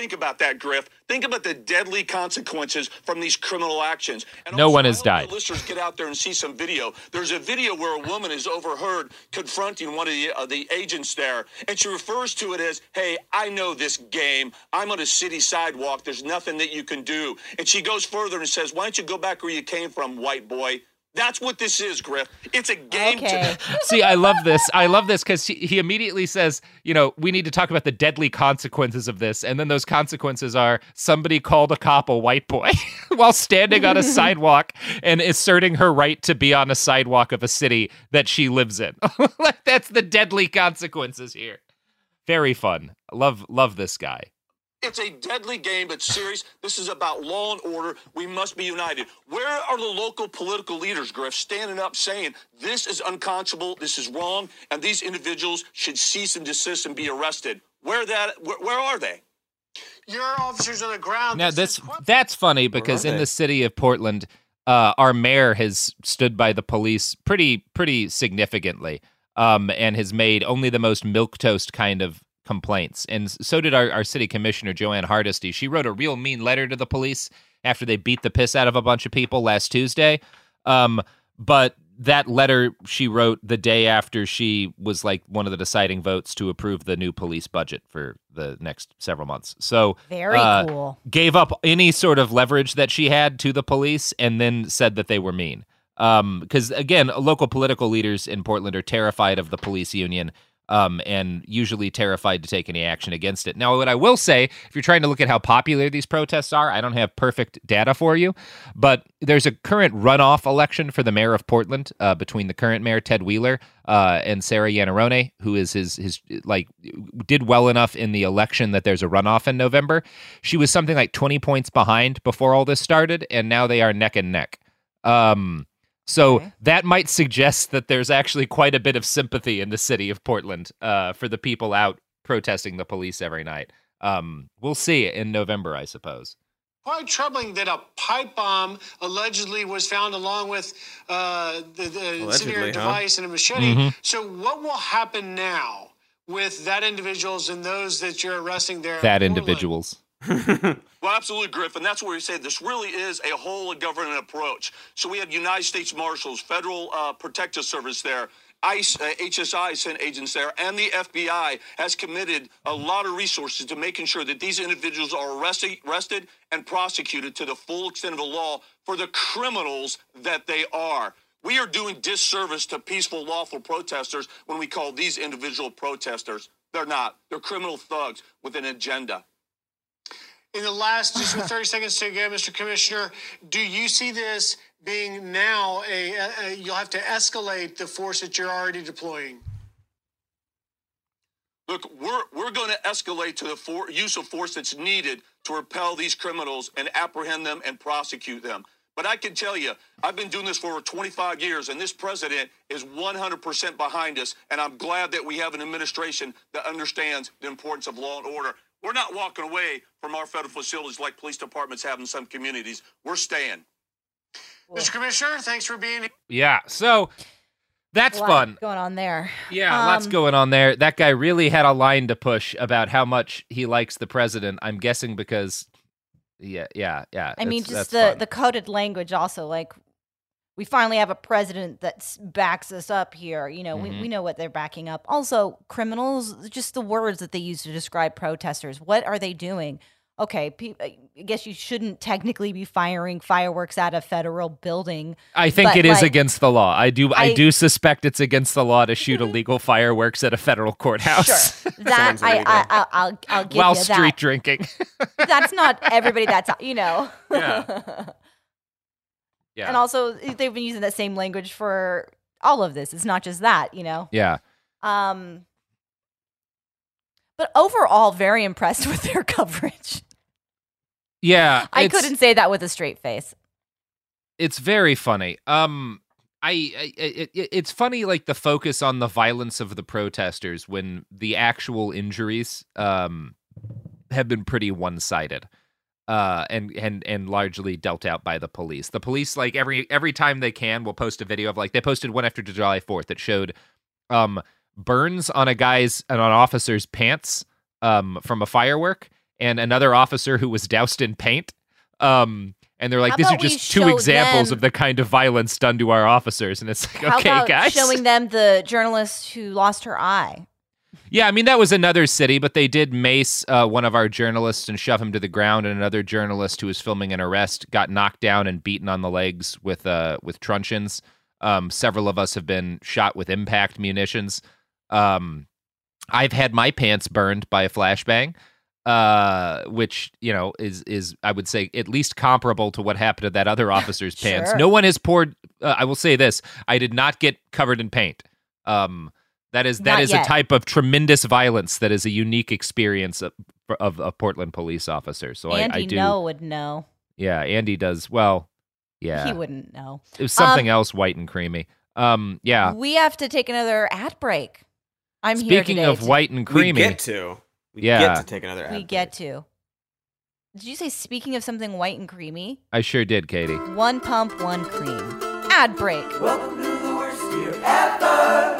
N: Think about that, Griff. Think about the deadly consequences from these criminal actions. And
I: no
N: also,
I: one has died
N: listeners get out there and see some video. There's a video where a woman is overheard confronting one of the, uh, the agents there, and she refers to it as, "Hey, I know this game. I'm on a city sidewalk. There's nothing that you can do." And she goes further and says, "Why don't you go back where you came from, white boy?" That's what this is, Griff. It's a game.
F: Okay. [LAUGHS]
I: See, I love this. I love this because he, he immediately says, you know, we need to talk about the deadly consequences of this. And then those consequences are somebody called a cop a white boy [LAUGHS] while standing on a [LAUGHS] sidewalk and asserting her right to be on a sidewalk of a city that she lives in. like, that's the deadly consequences here. Very fun. Love, love this guy.
N: It's a deadly game, but serious. This is about law and order. We must be united. Where are the local political leaders, Griff, standing up saying this is unconscionable, this is wrong, and these individuals should cease and desist and be arrested? Where that? Where, where are they?
J: Your officers on the ground.
I: Now this that's funny because in the city of Portland, uh, our mayor has stood by the police pretty pretty significantly, um, and has made only the most milk toast kind of complaints. And so did our, our city commissioner Jo Ann Hardesty. She wrote a real mean letter to the police after they beat the piss out of a bunch of people last Tuesday. Um, but that letter she wrote the day after she was like one of the deciding votes to approve the new police budget for the next several months. So
F: Very
I: uh,
F: cool.
I: Gave up any sort of leverage that she had to the police, and then said that they were mean. Because again, local political leaders in Portland are terrified of the police union. Um, and usually terrified to take any action against it. Now, what I will say, if you're trying to look at how popular these protests are, I don't have perfect data for you, but there's a current runoff election for the mayor of Portland uh, between the current mayor Ted Wheeler uh, and Sarah Iannarone, who is his his like did well enough in the election that there's a runoff in November. She was something like 20 points behind before all this started, and now they are neck and neck. Um, so that might suggest that there's actually quite a bit of sympathy in the city of Portland uh, for the people out protesting the police every night. Um, we'll see in November, I suppose.
J: Quite troubling that a pipe bomb allegedly was found along with uh, the, the
O: Allegedly,
J: incendiary
O: huh?
J: device and a machete.
I: Mhm.
J: So, what will happen now with that individuals and those that you're arresting there?
I: That individuals.
N: Well, absolutely, Griffin. That's where we say this really is a whole government approach. So we have United States Marshals, Federal uh, Protective Service there, ICE, uh, HSI sent agents there, and the FBI has committed a lot of resources to making sure that these individuals are arrested, arrested and prosecuted to the full extent of the law for the criminals that they are. We are doing disservice to peaceful, lawful protesters when we call these individual protesters. They're not. They're criminal thugs with an agenda.
J: In the last, just with [LAUGHS] 30 seconds to go, Mr. Commissioner, do you see this being now a, a, a you'll have to escalate the force that you're already deploying?
N: Look, we're we're going to escalate to the for, use of force that's needed to repel these criminals and apprehend them and prosecute them. But I can tell you, I've been doing this for over 25 years, and this president is 100% behind us. And I'm glad that we have an administration that understands the importance of law and order. We're not walking away from our federal facilities like police departments have in some communities. We're staying.
J: Mr. Commissioner, thanks for being here.
I: Yeah. So that's
F: A lot
I: fun.
F: going on there.
I: Yeah, lots
F: Um,
I: going on there. That guy really had a line to push about how much he likes the president. I'm guessing because, yeah, yeah, yeah.
F: I mean, just the
I: fun.
F: the coded language also like we finally have a president that backs us up here. You know, we,
I: Mhm.
F: we know what they're backing up. Also, criminals, just the words that they use to describe protesters. What are they doing? Okay, pe- I guess you shouldn't technically be firing fireworks at a federal building.
I: I think
F: but,
I: it is
F: like,
I: against the law. I do. I,
F: I-
I: do suspect it's against the law to shoot [LAUGHS] illegal fireworks at a federal courthouse Sure, [LAUGHS]
F: That I, I, I I'll I'll give
I: while
F: you
I: street drinking.
F: That's not everybody. That's [LAUGHS] you know.
I: Yeah. Yeah.
F: And also, they've been using that same language for all of this. It's not just that, you know.
I: yeah.
F: Um, but overall, very impressed [LAUGHS] with their coverage.
I: Yeah.
F: I couldn't say that with a straight face.
I: it's very funny. Um, I, I it, it, it's funny like the focus on the violence of the protesters when the actual injuries um have been pretty one sided. Uh, and and and largely dealt out by the police. The police, like every every time they can, will post a video of like they posted one after July Fourth that showed um burns on a guy's and on an officer's pants um from a firework, and another officer who was doused in paint. Um, and they're like,
F: How
I: these are just two examples
F: them-
I: of the kind of violence done to our officers, and it's like,
F: How
I: okay, guys.
F: showing them the journalist who lost her eye?
I: Yeah, I mean that was another city, but they did mace uh, one of our journalists and shove him to the ground, and another journalist who was filming an arrest got knocked down and beaten on the legs with uh, with truncheons. Um, several of us have been shot with impact munitions. Um, I've had my pants burned by a flashbang, uh, which you know is is I would say at least comparable to what happened to that other [LAUGHS] officer's pants. No one has poured. Uh, I will say this: I did not get covered in paint. Um, that is that
F: Not
I: is
F: yet.
I: a type of tremendous violence that is a unique experience of, of a Portland police officer. So I,
F: Andy
I: I do.
F: No would know.
I: Yeah, Andy does well. Yeah,
F: He wouldn't know.
I: It was something
F: Um,
I: else, white and creamy. Um, yeah.
F: We have to take another ad break. I'm here
I: Speaking
F: today
I: of
F: to-
I: white and creamy.
O: We
I: creamy,
O: get to. We
I: Yeah.
O: get to take another ad.
F: We get to. Did you say speaking of something white and creamy?
I: I sure did, Katy.
F: One pump, one cream. Ad break.
G: Welcome to the worst year ever.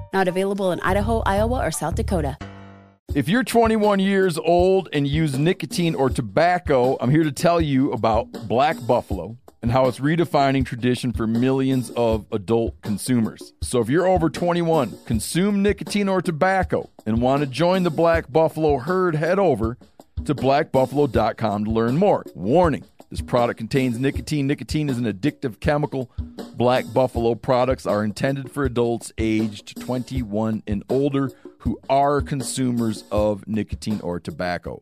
D: Not available in Idaho, Iowa, or South Dakota.
P: If you're 21 years old and use nicotine or tobacco, I'm here to tell you about Black Buffalo and how it's redefining tradition for millions of adult consumers. So if you're over 21, consume nicotine or tobacco, and want to join the Black Buffalo herd, head over to blackbuffalo.com to learn more. Warning this product contains nicotine. Nicotine is an addictive chemical. Black Buffalo products are intended for adults aged 21 and older who are consumers of nicotine or tobacco.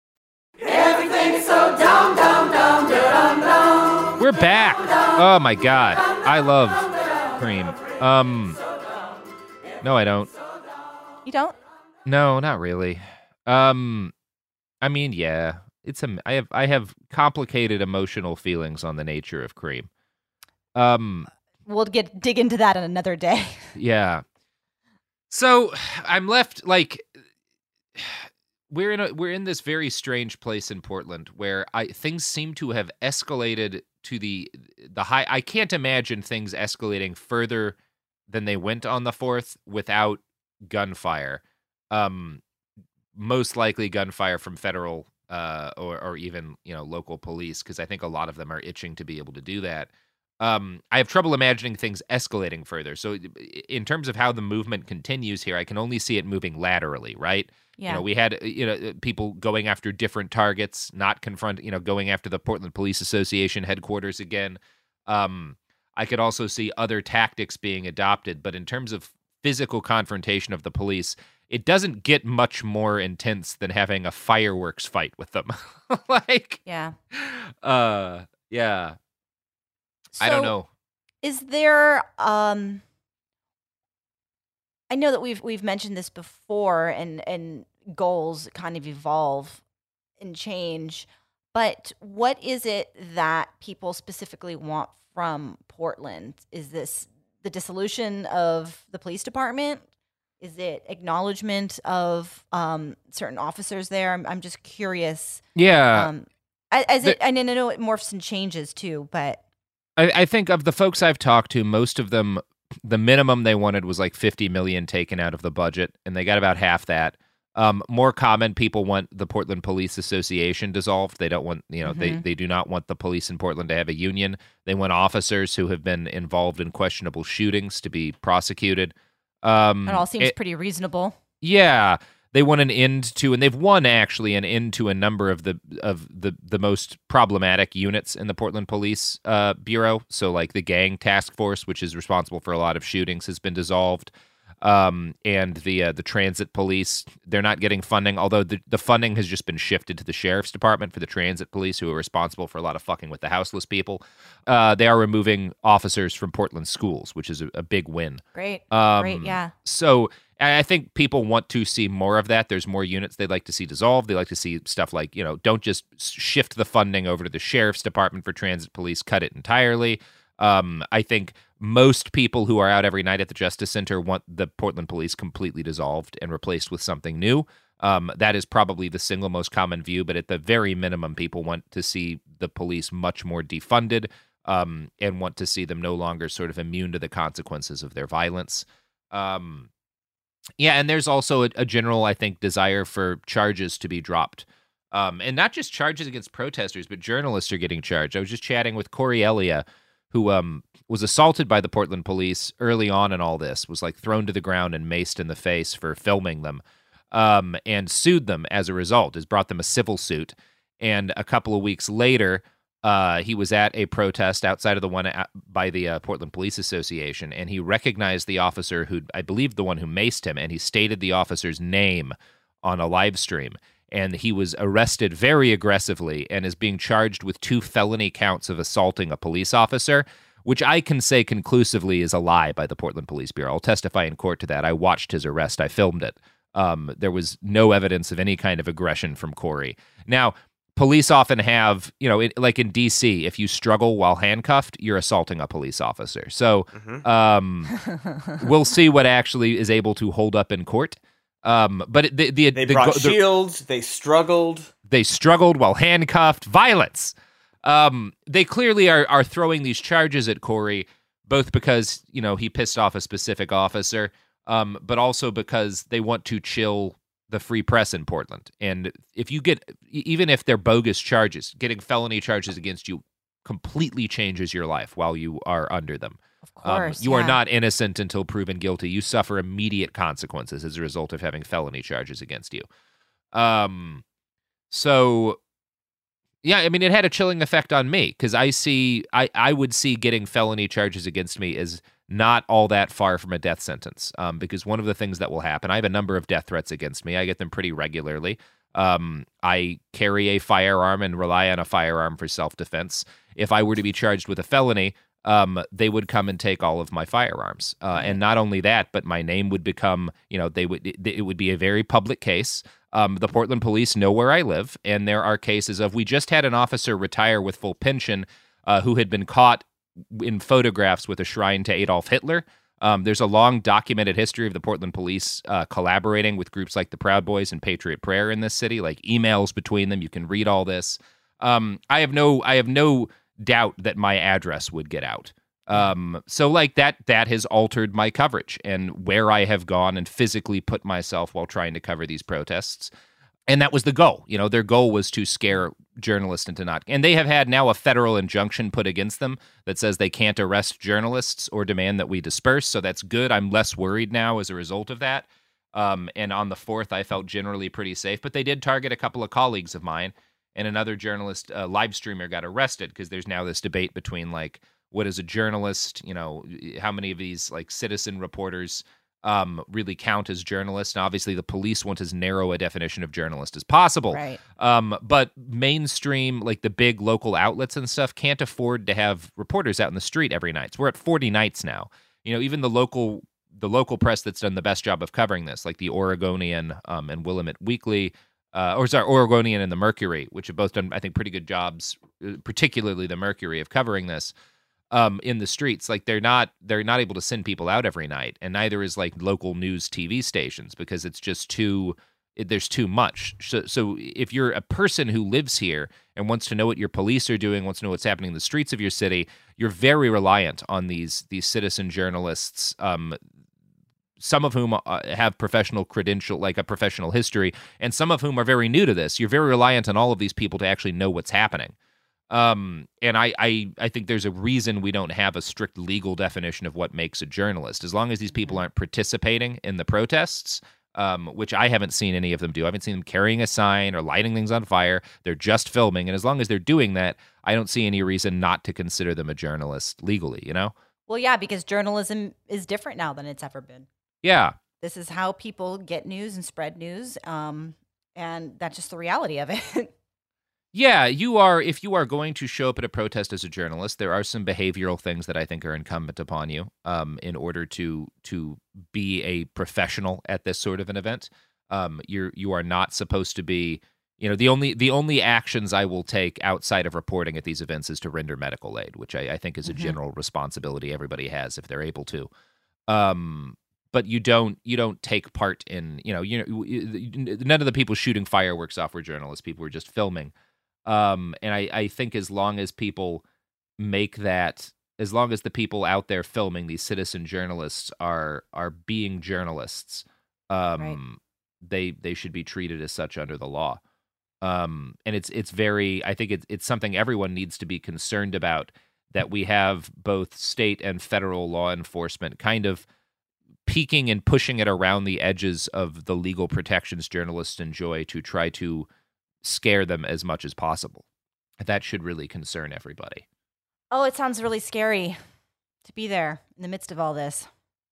I: We're back. Oh my god, I love cream. Um, no, I don't.
F: You don't?
I: No, not really. Um, I mean, yeah, it's a. I have I have complicated emotional feelings on the nature of cream. Um,
F: We'll get dig into that on another day. [LAUGHS]
I: yeah. So I'm left like we're in a we're in this very strange place in Portland where I things seem to have escalated to the the high I can't imagine things escalating further than they went on the 4th without gunfire. Um most likely gunfire from federal uh or or even, you know, local police because I think a lot of them are itching to be able to do that. Um, I have trouble imagining things escalating further. So, in terms of how the movement continues here, I can only see it moving laterally, right? You
F: Yeah.
I: know, we had you know people going after different targets, not confront, you know, going after the Portland Police Association headquarters again. Um, I could also see other tactics being adopted, but in terms of physical confrontation of the police, it doesn't get much more intense than having a fireworks fight with them. [LAUGHS] like,
F: Yeah.
I: uh, yeah. I don't know.
F: Is there um I know that we've we've mentioned this before and and goals kind of evolve and change, but what is it that people specifically want from Portland? Is this the dissolution of the police department? Is it acknowledgement of um, certain officers there? I'm, I'm just curious.
I: Yeah.
F: Um, as it, and I know it morphs and changes too, but
I: I, I think of the folks I've talked to, most of them, the minimum they wanted was like 50 million taken out of the budget, and they got about half that. Um, more common, people want the Portland Police Association dissolved. They don't want, you know, they,
F: Mhm.
I: they do not want the police in Portland to have a union. They want officers who have been involved in questionable shootings to be prosecuted. Um,
F: it all seems
I: it-
F: pretty reasonable.
I: yeah, they want an end to, and they've won actually an end to a number of the of the the most problematic units in the Portland Police uh, Bureau. So, like the gang task force, which is responsible for a lot of shootings, has been dissolved. Um, and the uh, the transit police, they're not getting funding. Although the, the funding has just been shifted to the sheriff's department for the transit police, who are responsible for a lot of fucking with the houseless people. Uh, they are removing officers from Portland schools, which is a, a big win.
F: Great.
I: Um,
F: Great, yeah.
I: So I think people want to see more of that. There's more units they'd like to see dissolved. They like to see stuff like, you know, don't just shift the funding over to the sheriff's department for transit police, cut it entirely. Um, I think most people who are out every night at the Justice Center want the Portland police completely dissolved and replaced with something new. Um, that is probably the single most common view, but at the very minimum, people want to see the police much more defunded um, and want to see them no longer sort of immune to the consequences of their violence. Um, yeah, and there's also a, a general, I think, desire for charges to be dropped. Um, and not just charges against protesters, but journalists are getting charged. I was just chatting with Cory Elia, who um, was assaulted by the Portland police early on in all this, was like thrown to the ground and maced in the face for filming them, um, and sued them as a result, has brought them a civil suit. And a couple of weeks later, uh, he was at a protest outside of the one by the uh, Portland Police Association, and he recognized the officer who, I believe, the one who maced him, and he stated the officer's name on a live stream. And he was arrested very aggressively and is being charged with two felony counts of assaulting a police officer, which I can say conclusively is a lie by the Portland Police Bureau. I'll testify in court to that. I watched his arrest. I filmed it. Um, there was no evidence of any kind of aggression from Cory. Now, police often have, you know, it, like in DC, if you struggle while handcuffed, you're assaulting a police officer. So um, [LAUGHS] we'll see what actually is able to hold up in court. Um, but it- the, the,
O: They
I: the,
O: brought
I: the-
O: shields. They struggled.
I: they struggled while handcuffed. Violence. Um, they clearly are are throwing these charges at Cory, both because you know he pissed off a specific officer, um, but also because they want to chill the free press in Portland. And if you get, even if they're bogus charges, getting felony charges against you completely changes your life while you are under them. Of
F: course,
I: you are not innocent until proven guilty. You suffer immediate consequences as a result of having felony charges against you. Um, so yeah, I mean, it had a chilling effect on me because I see, I, I would see getting felony charges against me as not all that far from a death sentence. Um, because one of the things that will happen, I have a number of death threats against me. I get them pretty regularly. Um, I carry a firearm and rely on a firearm for self defense. If I were to be charged with a felony, um, they would come and take all of my firearms. Uh, and not only that, but my name would become, you know, they would, it, it would be a very public case. Um, the Portland police know where I live, and there are cases of we just had an officer retire with full pension uh, who had been caught in photographs with a shrine to Adolf Hitler. Um, there's a long documented history of the Portland police uh, collaborating with groups like the Proud Boys and Patriot Prayer in this city, like emails between them. You can read all this. Um, I have no, I have no doubt that my address would get out. Um, so like that, that has altered my coverage and where I have gone and physically put myself while trying to cover these protests. And that was the goal. You know, their goal was to scare journalists into not. And they have had now a federal injunction put against them that says they can't arrest journalists or demand that we disperse. So that's good. I'm less worried now as a result of that. Um, and on the fourth, I felt generally pretty safe. But they did target a couple of colleagues of mine, and another journalist, live streamer, got arrested because there's now this debate between like what is a journalist? You know, how many of these like citizen reporters um, really count as journalists? And obviously, the police want as narrow a definition of journalist as possible.
F: Right.
I: Um, but mainstream, like the big local outlets and stuff, can't afford to have reporters out in the street every night. So we're at 40 nights now. You know, even the local the local press that's done the best job of covering this, like the Oregonian um, and Willamette Weekly, uh, or sorry, Oregonian and the Mercury, which have both done, I think, pretty good jobs, uh, particularly the Mercury of covering this um, in the streets. Like they're not they're not able to send people out every night, and neither is like local news TV stations because it's just too it, there's too much. So, so if you're a person who lives here and wants to know what your police are doing, wants to know what's happening in the streets of your city, you're very reliant on these these citizen journalists. Um, some of whom uh, have professional credential, like a professional history, and some of whom are very new to this. You're very reliant on all of these people to actually know what's happening. Um, and I, I, I think there's a reason we don't have a strict legal definition of what makes a journalist. As long as these people aren't participating in the protests, um, which I haven't seen any of them do. I haven't seen them carrying a sign or lighting things on fire. They're just filming, and as long as they're doing that, I don't see any reason not to consider them a journalist legally. You know?
F: Well, yeah, because journalism is different now than it's ever been.
I: Yeah.
F: This is how people get news and spread news. Um, and that's just the reality of it. [LAUGHS]
I: Yeah, you are. If you are going to show up at a protest as a journalist, there are some behavioral things that I think are incumbent upon you, um, in order to to be a professional at this sort of an event. Um, you're you are not supposed to be. You know, the only the only actions I will take outside of reporting at these events is to render medical aid, which I, I think is a
F: Mhm.
I: general responsibility everybody has if they're able to. Um, but you don't you don't take part in you know you know you- none of the people shooting fireworks off were journalists. People were just filming. Um, and I, I think as long as people make that, as long as the people out there filming these citizen journalists are are being journalists, um, they they should be treated as such under the law. Um, and it's it's very, I think it's it's something everyone needs to be concerned about that we have both state and federal law enforcement kind of peeking and pushing it around the edges of the legal protections journalists enjoy to try to scare them as much as possible. That should really concern everybody.
F: oh, it sounds really scary to be there in the midst of all this.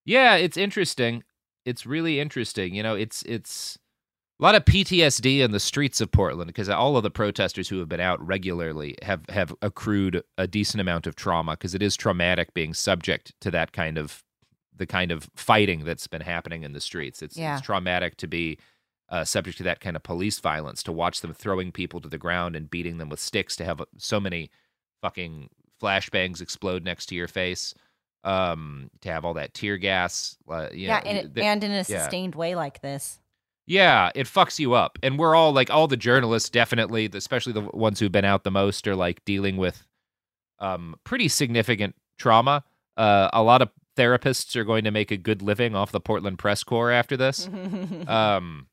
I: Yeah, it's interesting. It's really interesting. You know, it's it's a lot of PTSD in the streets of Portland because all of the protesters who have been out regularly have have accrued a decent amount of trauma because it is traumatic being subject to that kind of the kind of fighting that's been happening in the streets. It's,
F: Yeah.
I: it's traumatic to be uh, subject to that kind of police violence, to watch them throwing people to the ground and beating them with sticks, to have so many fucking flashbangs explode next to your face, um, to have all that tear gas. Uh, you
F: yeah,
I: know,
F: and,
I: th-
F: and in a
I: yeah.
F: sustained way like this.
I: Yeah, it fucks you up. And we're all like all the journalists definitely, especially the ones who've been out the most are like dealing with um pretty significant trauma. Uh a lot of therapists are going to make a good living off the Portland Press Corps after this. [LAUGHS] um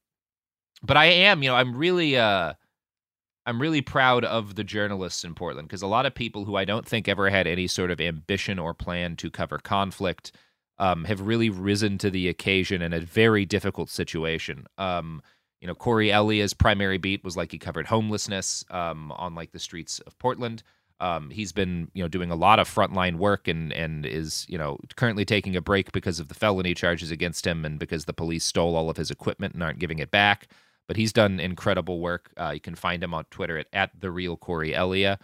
I: but I am, you know, I'm really uh I'm really proud of the journalists in Portland because a lot of people who I don't think ever had any sort of ambition or plan to cover conflict um, have really risen to the occasion in a very difficult situation. Um, you know, Cory Elia's primary beat was like he covered homelessness um, on like the streets of Portland. Um, he's been, you know, doing a lot of frontline work and and is, you know, currently taking a break because of the felony charges against him and because the police stole all of his equipment and aren't giving it back. But he's done incredible work. Uh, you can find him on Twitter at, at the real Cory Elia.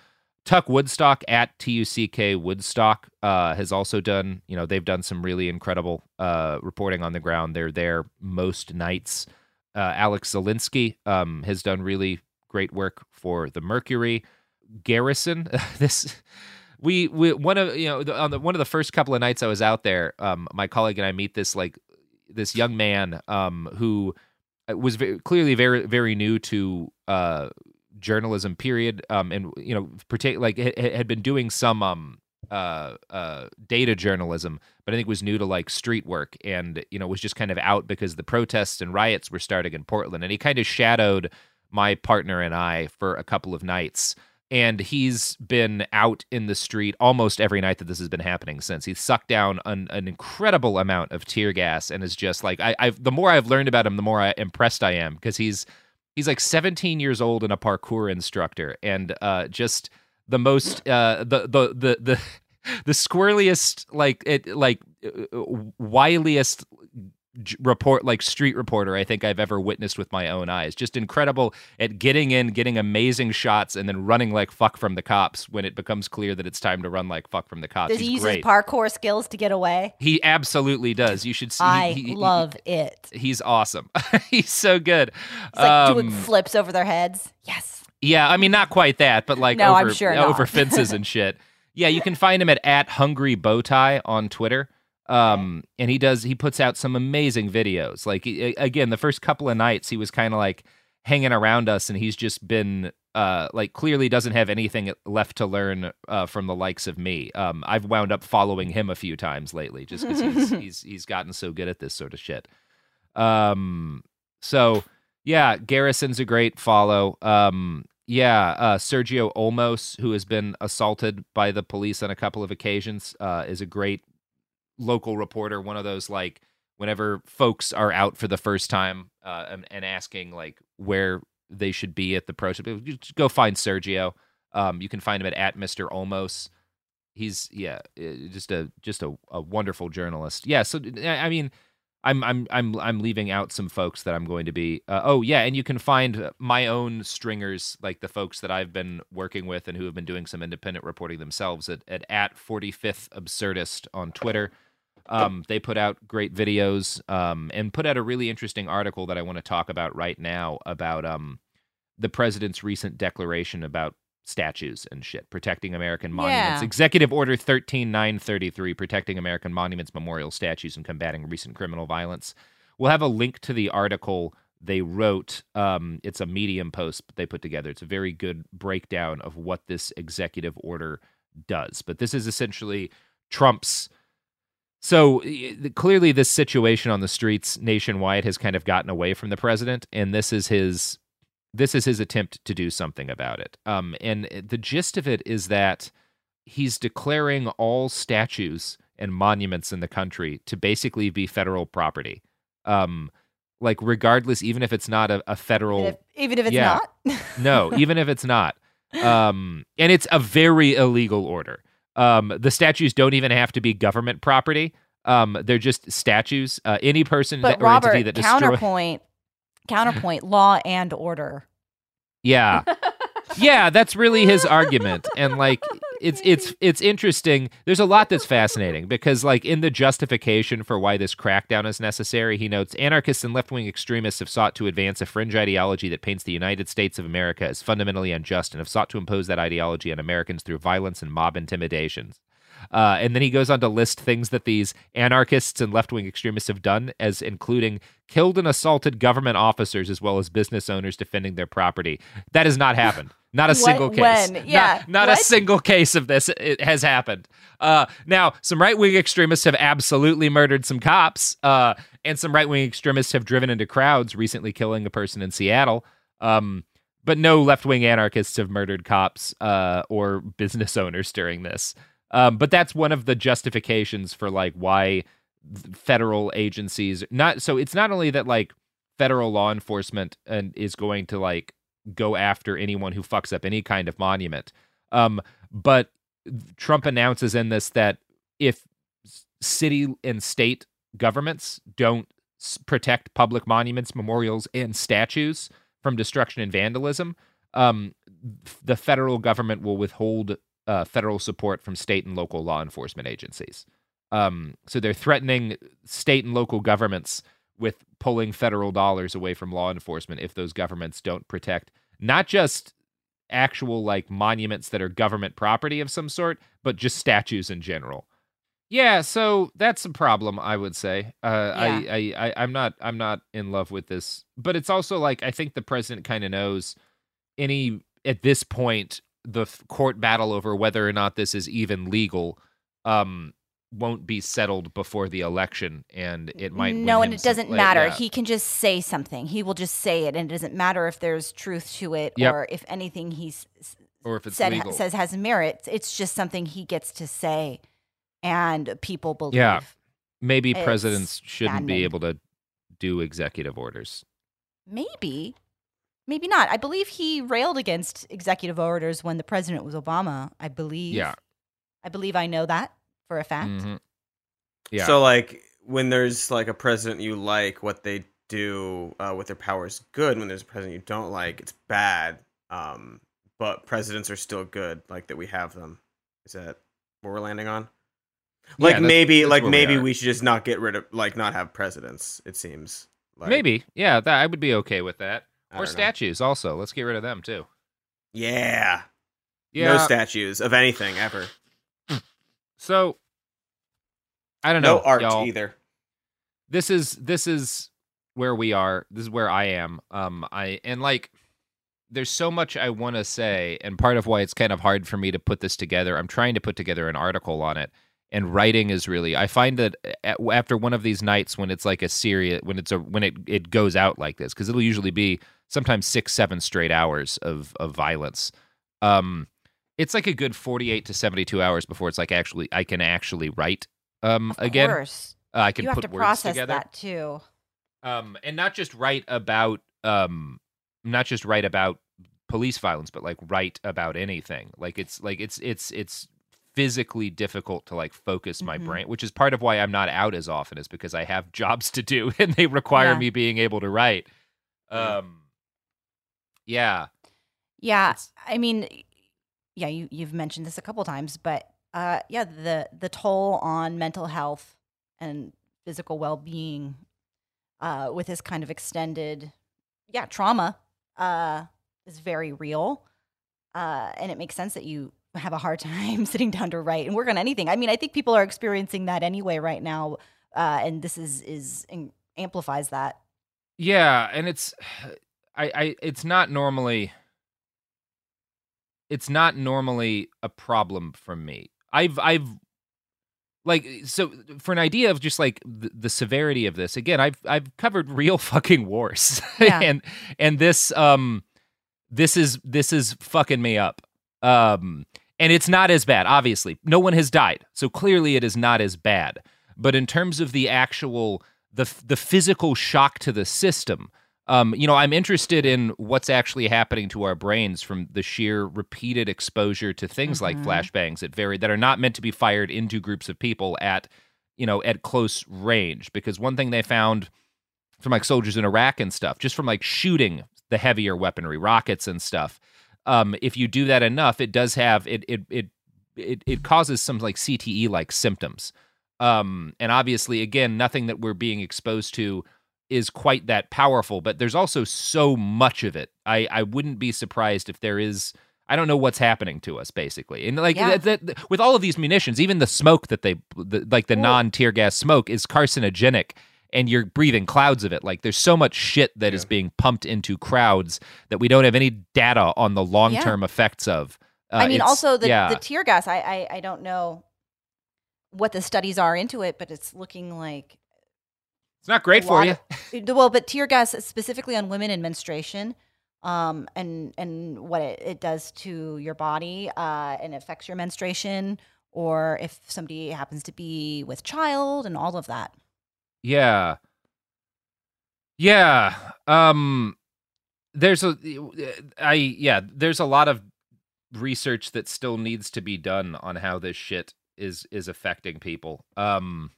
I: Tuck Woodstock at TUCK Woodstock uh, has also done, you know, they've done some really incredible uh, reporting on the ground. They're there most nights. Uh, Alex Zielinski um, has done really great work for the Mercury. Garrison, [LAUGHS] this we we one of you know the, on the one of the first couple of nights I was out there, um, my colleague and I meet this like this young man um, who was ve- clearly very very new to uh, journalism period. Um, and you know partic- like ha- ha- had been doing some um uh uh data journalism but i think was new to like street work. And you know was just kind of out because the protests and riots were starting in portland. And he kind of shadowed my partner and i for a couple of nights and he's been out in the street almost every night that this has been happening since. He's sucked down an, an incredible amount of tear gas and is just like I, I've the more I've learned about him, the more I, impressed I am because he's he's like 17 years old and a parkour instructor and uh, just the most uh, the the the the [LAUGHS] the squirreliest like it like uh, wiliest j- report like street reporter I think I've ever witnessed with my own eyes. Just incredible at getting in, getting amazing shots, and then running like fuck from the cops when it becomes clear that it's time to run like fuck from the cops.
F: Does he use
I: great.
F: his parkour skills to get away?
I: he absolutely does. You should see.
F: I
I: he- he-
F: love it.
I: He's awesome. [LAUGHS] he's so good.
F: It's like doing
I: Um,
F: flips over their heads. Yes.
I: yeah, I mean not quite that, but like
F: No, I'm
I: over
F: sure
I: over
F: not.
I: fences and shit. [LAUGHS] Yeah, you can find him at at Hungry Bowtie on Twitter. Um, and he does he puts out some amazing videos. Like again, the first couple of nights he was kind of like hanging around us, and he's just been uh like clearly doesn't have anything left to learn uh, from the likes of me. Um, I've wound up following him a few times lately just because he's [LAUGHS] he's he's gotten so good at this sort of shit. Um, so yeah, Garrison's a great follow. Um, yeah, uh, Sergio Olmos, who has been assaulted by the police on a couple of occasions, uh, is a great local reporter. One of those like whenever folks are out for the first time uh, and, and asking like where they should be at the just go find Sergio. Um, you can find him at at Mr. Olmos. He's yeah, uh, just a just a, a wonderful journalist. Yeah, so I mean, I'm I'm I'm I'm leaving out some folks that I'm going to be. Uh, oh yeah, and you can find my own stringers, like the folks that I've been working with and who have been doing some independent reporting themselves at at, at 45th Absurdist on Twitter. Um, they put out great videos um, and put out a really interesting article that I want to talk about right now about um, the president's recent declaration about statues and shit, protecting American monuments.
F: Yeah.
I: Executive Order 13933, protecting American monuments, memorials, statues, and combating recent criminal violence. We'll have a link to the article they wrote. Um, it's a Medium post they put together. It's a very good breakdown of what this executive order does. But this is essentially Trump's. So clearly, this situation on the streets nationwide has kind of gotten away from the president, and this is his this is his attempt to do something about it. Um, and the gist of it is that he's declaring all statues and monuments in the country to basically be federal property. Um, like regardless, even if it's not a, a federal,
F: Even if, even if it's
I: Yeah.
F: not. [LAUGHS]
I: no, even if it's not. Um, and it's a very illegal order. Um, the statues don't even have to be government property. Um, they're just statues. Uh, any person
F: But
I: or entity that destroys.
F: counterpoint, Counterpoint: law and order.
I: Yeah. [LAUGHS] yeah, that's really his argument. And [LAUGHS] like it's it's it's interesting. There's a lot that's fascinating because like in the justification for why this crackdown is necessary, he notes anarchists and left-wing extremists have sought to advance a fringe ideology that paints the United States of America as fundamentally unjust and have sought to impose that ideology on Americans through violence and mob intimidations. Uh, and then he goes on to list things that these anarchists and left wing extremists have done, as including killed and assaulted government officers as well as business owners defending their property. That has not happened. [LAUGHS] Not a
F: What-
I: single case.
F: when?
I: Not-
F: Yeah.
I: Not, a single case of this it has happened. Uh, now, some right wing extremists have absolutely murdered some cops, uh, and some right wing extremists have driven into crowds, recently killing a person in Seattle. Um, but no left wing anarchists have murdered cops uh, or business [LAUGHS] owners during this. Um, but that's one of the justifications for like why federal agencies not so it's not only that like federal law enforcement and is going to like go after anyone who fucks up any kind of monument. Um, but Trump announces in this that if city and state governments don't protect public monuments, memorials, and statues from destruction and vandalism, um, the federal government will withhold uh, federal support from state and local law enforcement agencies. Um, so they're threatening state and local governments with pulling federal dollars away from law enforcement if those governments don't protect not just actual like monuments that are government property of some sort, but just statues in general. Yeah, so that's a problem, I would say. Uh, I, I, I, I'm not, I'm not in love with this, but it's also like I think the president kind of knows any at this point the court battle over whether or not this is even legal um won't be settled before the election and it might
F: no, and it
I: some-
F: doesn't
I: like,
F: matter.
I: yeah.
F: He can just say something. He will just say it, and it doesn't matter if there's truth to it
I: Yep.
F: or if anything he's
I: or if it's
F: said
I: legal.
F: says has merit. It's just something he gets to say, and people believe.
I: Yeah. Maybe
F: It's
I: presidents shouldn't be able to do executive orders.
F: Maybe, maybe not. I believe he railed against executive orders when the president was Obama. I believe.
I: Yeah.
F: I believe I know that for a fact.
I: Mhm. Yeah.
O: So like when there's like a president you like, what they do uh, with their powers good. When there's a president you don't like, it's bad. Um, but presidents are still good, like that we have them. Is that what we're landing on?
I: Yeah,
O: Like
I: that's-
O: maybe,
I: that's
O: like
I: where we
O: maybe we, should just not get rid of, like not have presidents. It seems. Like,
I: Maybe. Yeah, that I would be okay with that.
O: I
I: Or
O: don't know.
I: statues also. Let's get rid of them too.
O: Yeah.
I: Yeah.
O: No statues of anything ever.
I: So I don't
O: No
I: know.
O: art
I: y'all.
O: either.
I: This is this is where we are. This is where I am. Um I and like there's so much I want to say and part of why it's kind of hard for me to put this together. I'm trying to put together an article on it and writing is really I find that after one of these nights when it's like a serious when it's a when it it goes out like this cuz it'll usually be sometimes 6 7 straight hours of of violence. Um it's like a good 48 to 72 hours before it's like actually I can actually write um again.
F: course.
I: Uh, I can
F: you have
I: put
F: to
I: words
F: process
I: together
F: that too.
I: um and not just write about um not just write about police violence but like write about anything like it's like it's it's it's physically difficult to like focus my
F: Mhm.
I: brain which is part of why i'm not out as often is because i have jobs to do [LAUGHS] and they require
F: Yeah.
I: me being able to write um yeah
F: Yeah, I mean, yeah, you you've mentioned this a couple times, but uh, yeah, the the toll on mental health and physical well being uh, with this kind of extended, yeah, trauma uh, is very real, uh, and it makes sense that you have a hard [LAUGHS] time sitting down to write and work on anything. I mean, I think people are experiencing that anyway right now, uh, and this is is in, amplifies that.
I: Yeah, and it's [SIGHS] I I it's not normally it's not normally a problem for me. I've I've like so for an idea of just like the, the severity of this again i've i've covered [LAUGHS] real fucking wars [LAUGHS]
F: Yeah.
I: and and this um this is this is fucking me up um and it's not as bad obviously no one has died so clearly it is not as bad but in terms of the actual the the physical shock to the system um, you know, I'm interested in what's actually happening to our brains from the sheer repeated exposure to things like
F: Mhm.
I: flashbangs that vary that are not meant to be fired into groups of people at, you know, at close range. Because one thing they found from like soldiers in Iraq and stuff, just from like shooting the heavier weaponry, rockets and stuff. Um, if you do that enough, it does have it it it it, it causes some like CTE like symptoms. Um, and obviously, again, nothing that we're being exposed to is quite that powerful, but there's also so much of it. I, I wouldn't be surprised if there is. I don't know what's happening to us, basically, and like
F: Yeah.
I: that, that- with all of these munitions, even the smoke that they, the, like the non tear gas smoke, is carcinogenic, and you're breathing clouds of it. Like there's so much shit that is being pumped into crowds that we don't have any data on the long term effects of. Uh,
F: I mean, also the,
I: yeah.
F: the tear gas. I, I I don't know what the studies are into it, but it's looking like
I: it's not great for you.
F: of- well, but tear gas specifically on women in menstruation, um, and and what it, it does to your body, uh, and affects your menstruation, or if somebody happens to be with child, and all of that.
I: Yeah. Yeah. Um there's a I yeah, there's a lot of research that still needs to be done on how this shit is is affecting people. Um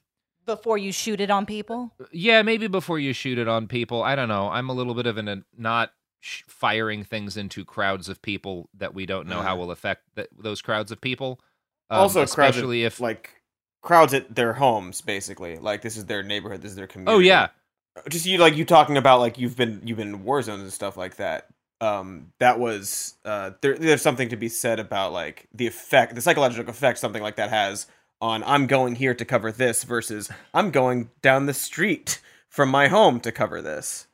F: Before you shoot it on people,
I: yeah, maybe before you shoot it on people. I don't know. I'm a little bit of an a not sh- firing things into crowds of people that we don't know how
O: Mhm.
I: will affect th- those crowds of people. Um,
O: also, crowds at-
I: especially if
O: like crowds at their homes, basically. Like this is their neighborhood, this is their community.
I: Oh yeah.
O: just you like you talking about like you've been you've been in war zones and stuff like that. Um, that was uh, there, there's something to be said about like the effect, the psychological effect something like that has on I'm going here to cover this versus I'm going down the street from my home to cover this.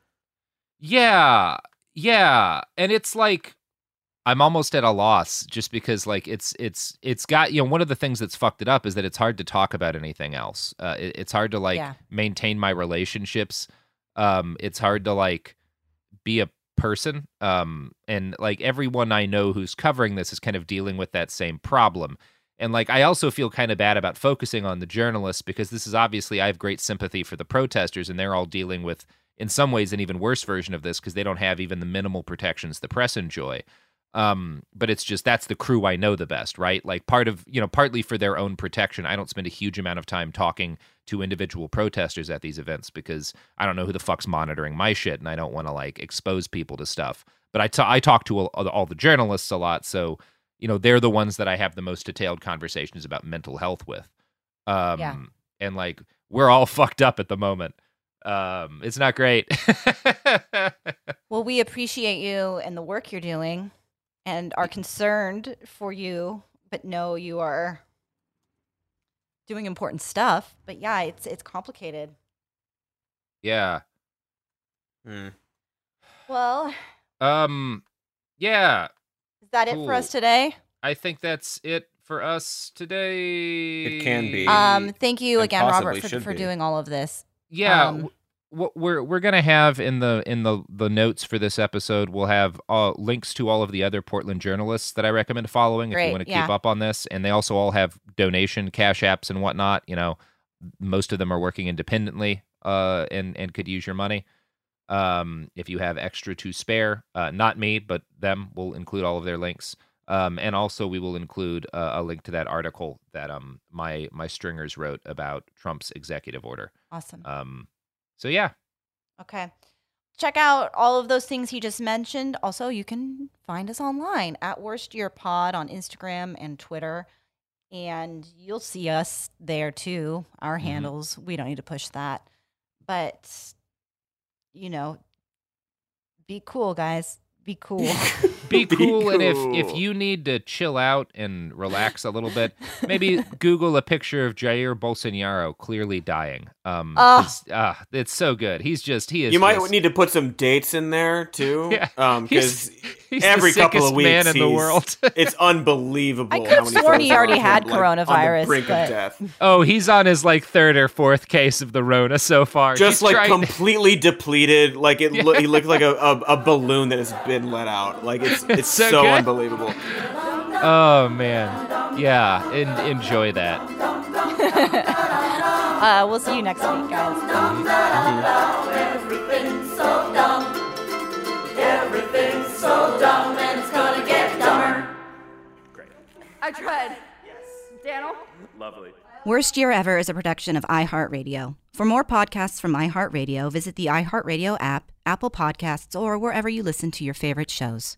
I: Yeah. Yeah. And it's like I'm almost at a loss just because like it's it's it's got you know one of the things that's fucked it up is that it's hard to talk about anything else. Uh, it- it's hard to like
F: Yeah.
I: maintain my relationships. Um, it's hard to like be a person. Um, and like everyone I know who's covering this is kind of dealing with that same problem. And like I also feel kind of bad about focusing on the journalists because this is obviously I have great sympathy for the protesters and they're all dealing with in some ways an even worse version of this because they don't have even the minimal protections the press enjoy. Um, but it's just that's the crew I know the best, right? Like part of you know, partly for their own protection, I don't spend a huge amount of time talking to individual protesters at these events because I don't know who the fuck's monitoring my shit, and I don't want to like expose people to stuff. But I ta- I talk to all the journalists a lot, so you know they're the ones that I have the most detailed conversations about mental health with. Um,
F: Yeah.
I: and like we're all [LAUGHS] fucked up at the moment. Um, it's not great. [LAUGHS]
F: well, we appreciate you and the work you're doing, and are concerned for you, but know you are doing important stuff. But yeah, it's it's complicated.
I: yeah.
F: Well,
I: Um. Yeah.
F: Is that it for us today?
I: I think that's it for us today.
O: It can be.
F: Um, thank you
O: and
F: again, Robert, for, for doing all of this.
I: Yeah.
F: Um,
I: what we're we're gonna have in the in the the notes for this episode, we'll have uh, links to all of the other Portland journalists that I recommend following if you want to
F: yeah.
I: keep up on this, and they also all have donation cash apps and whatnot. You know, most of them are working independently, uh, and and could use your money. Um, if you have extra to spare, uh, not me, but them, we'll include all of their links. Um, and also we will include uh, a link to that article that um my my stringers wrote about Trump's executive order.
F: Awesome.
I: Um, so yeah,
F: Okay. Check out all of those things he just mentioned. Also, you can find us online at Worst Year Pod on Instagram and Twitter. And you'll see us there too, our
I: Mm-hmm.
F: handles. We don't need to push that. But, you know, be cool, guys. Be cool. [LAUGHS] [LAUGHS]
I: be cool, and if if you need to chill out and relax a little bit, maybe Google a picture of Jair Bolsonaro clearly dying. Um,
F: Oh.
I: it's, ah, it's so good. He's just he is.
O: You might
I: just-
O: need to put some dates in there too. [LAUGHS]
I: Yeah.
O: Um, because
I: he's the
O: every couple of weeks,
I: man in the world.
O: it's unbelievable.
F: I could have sworn he already had
O: him, like, on the
F: coronavirus,
O: brink
F: but-
O: of death.
I: Oh, he's on his like third or fourth case of the Rona so far.
O: Just
I: He's
O: like
I: trying-
O: completely depleted, like it. [LAUGHS] Lo- he looked like a, a, a balloon that has been let out. Like it's [LAUGHS] it's,
I: so
O: so, unbelievable.
I: Oh man, yeah. En- enjoy that. [LAUGHS]
F: uh, we'll see you next week, guys.
G: Everything's so dumb. Everything's so dumb, and it's gonna get dumber.
K: I tried. Yes. Daniel?
Q: Lovely. Worst Year Ever is a production of iHeartRadio. For more podcasts from iHeartRadio, visit the iHeartRadio app, Apple Podcasts, or wherever you listen to your favorite shows.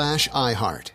R: slash iHeart.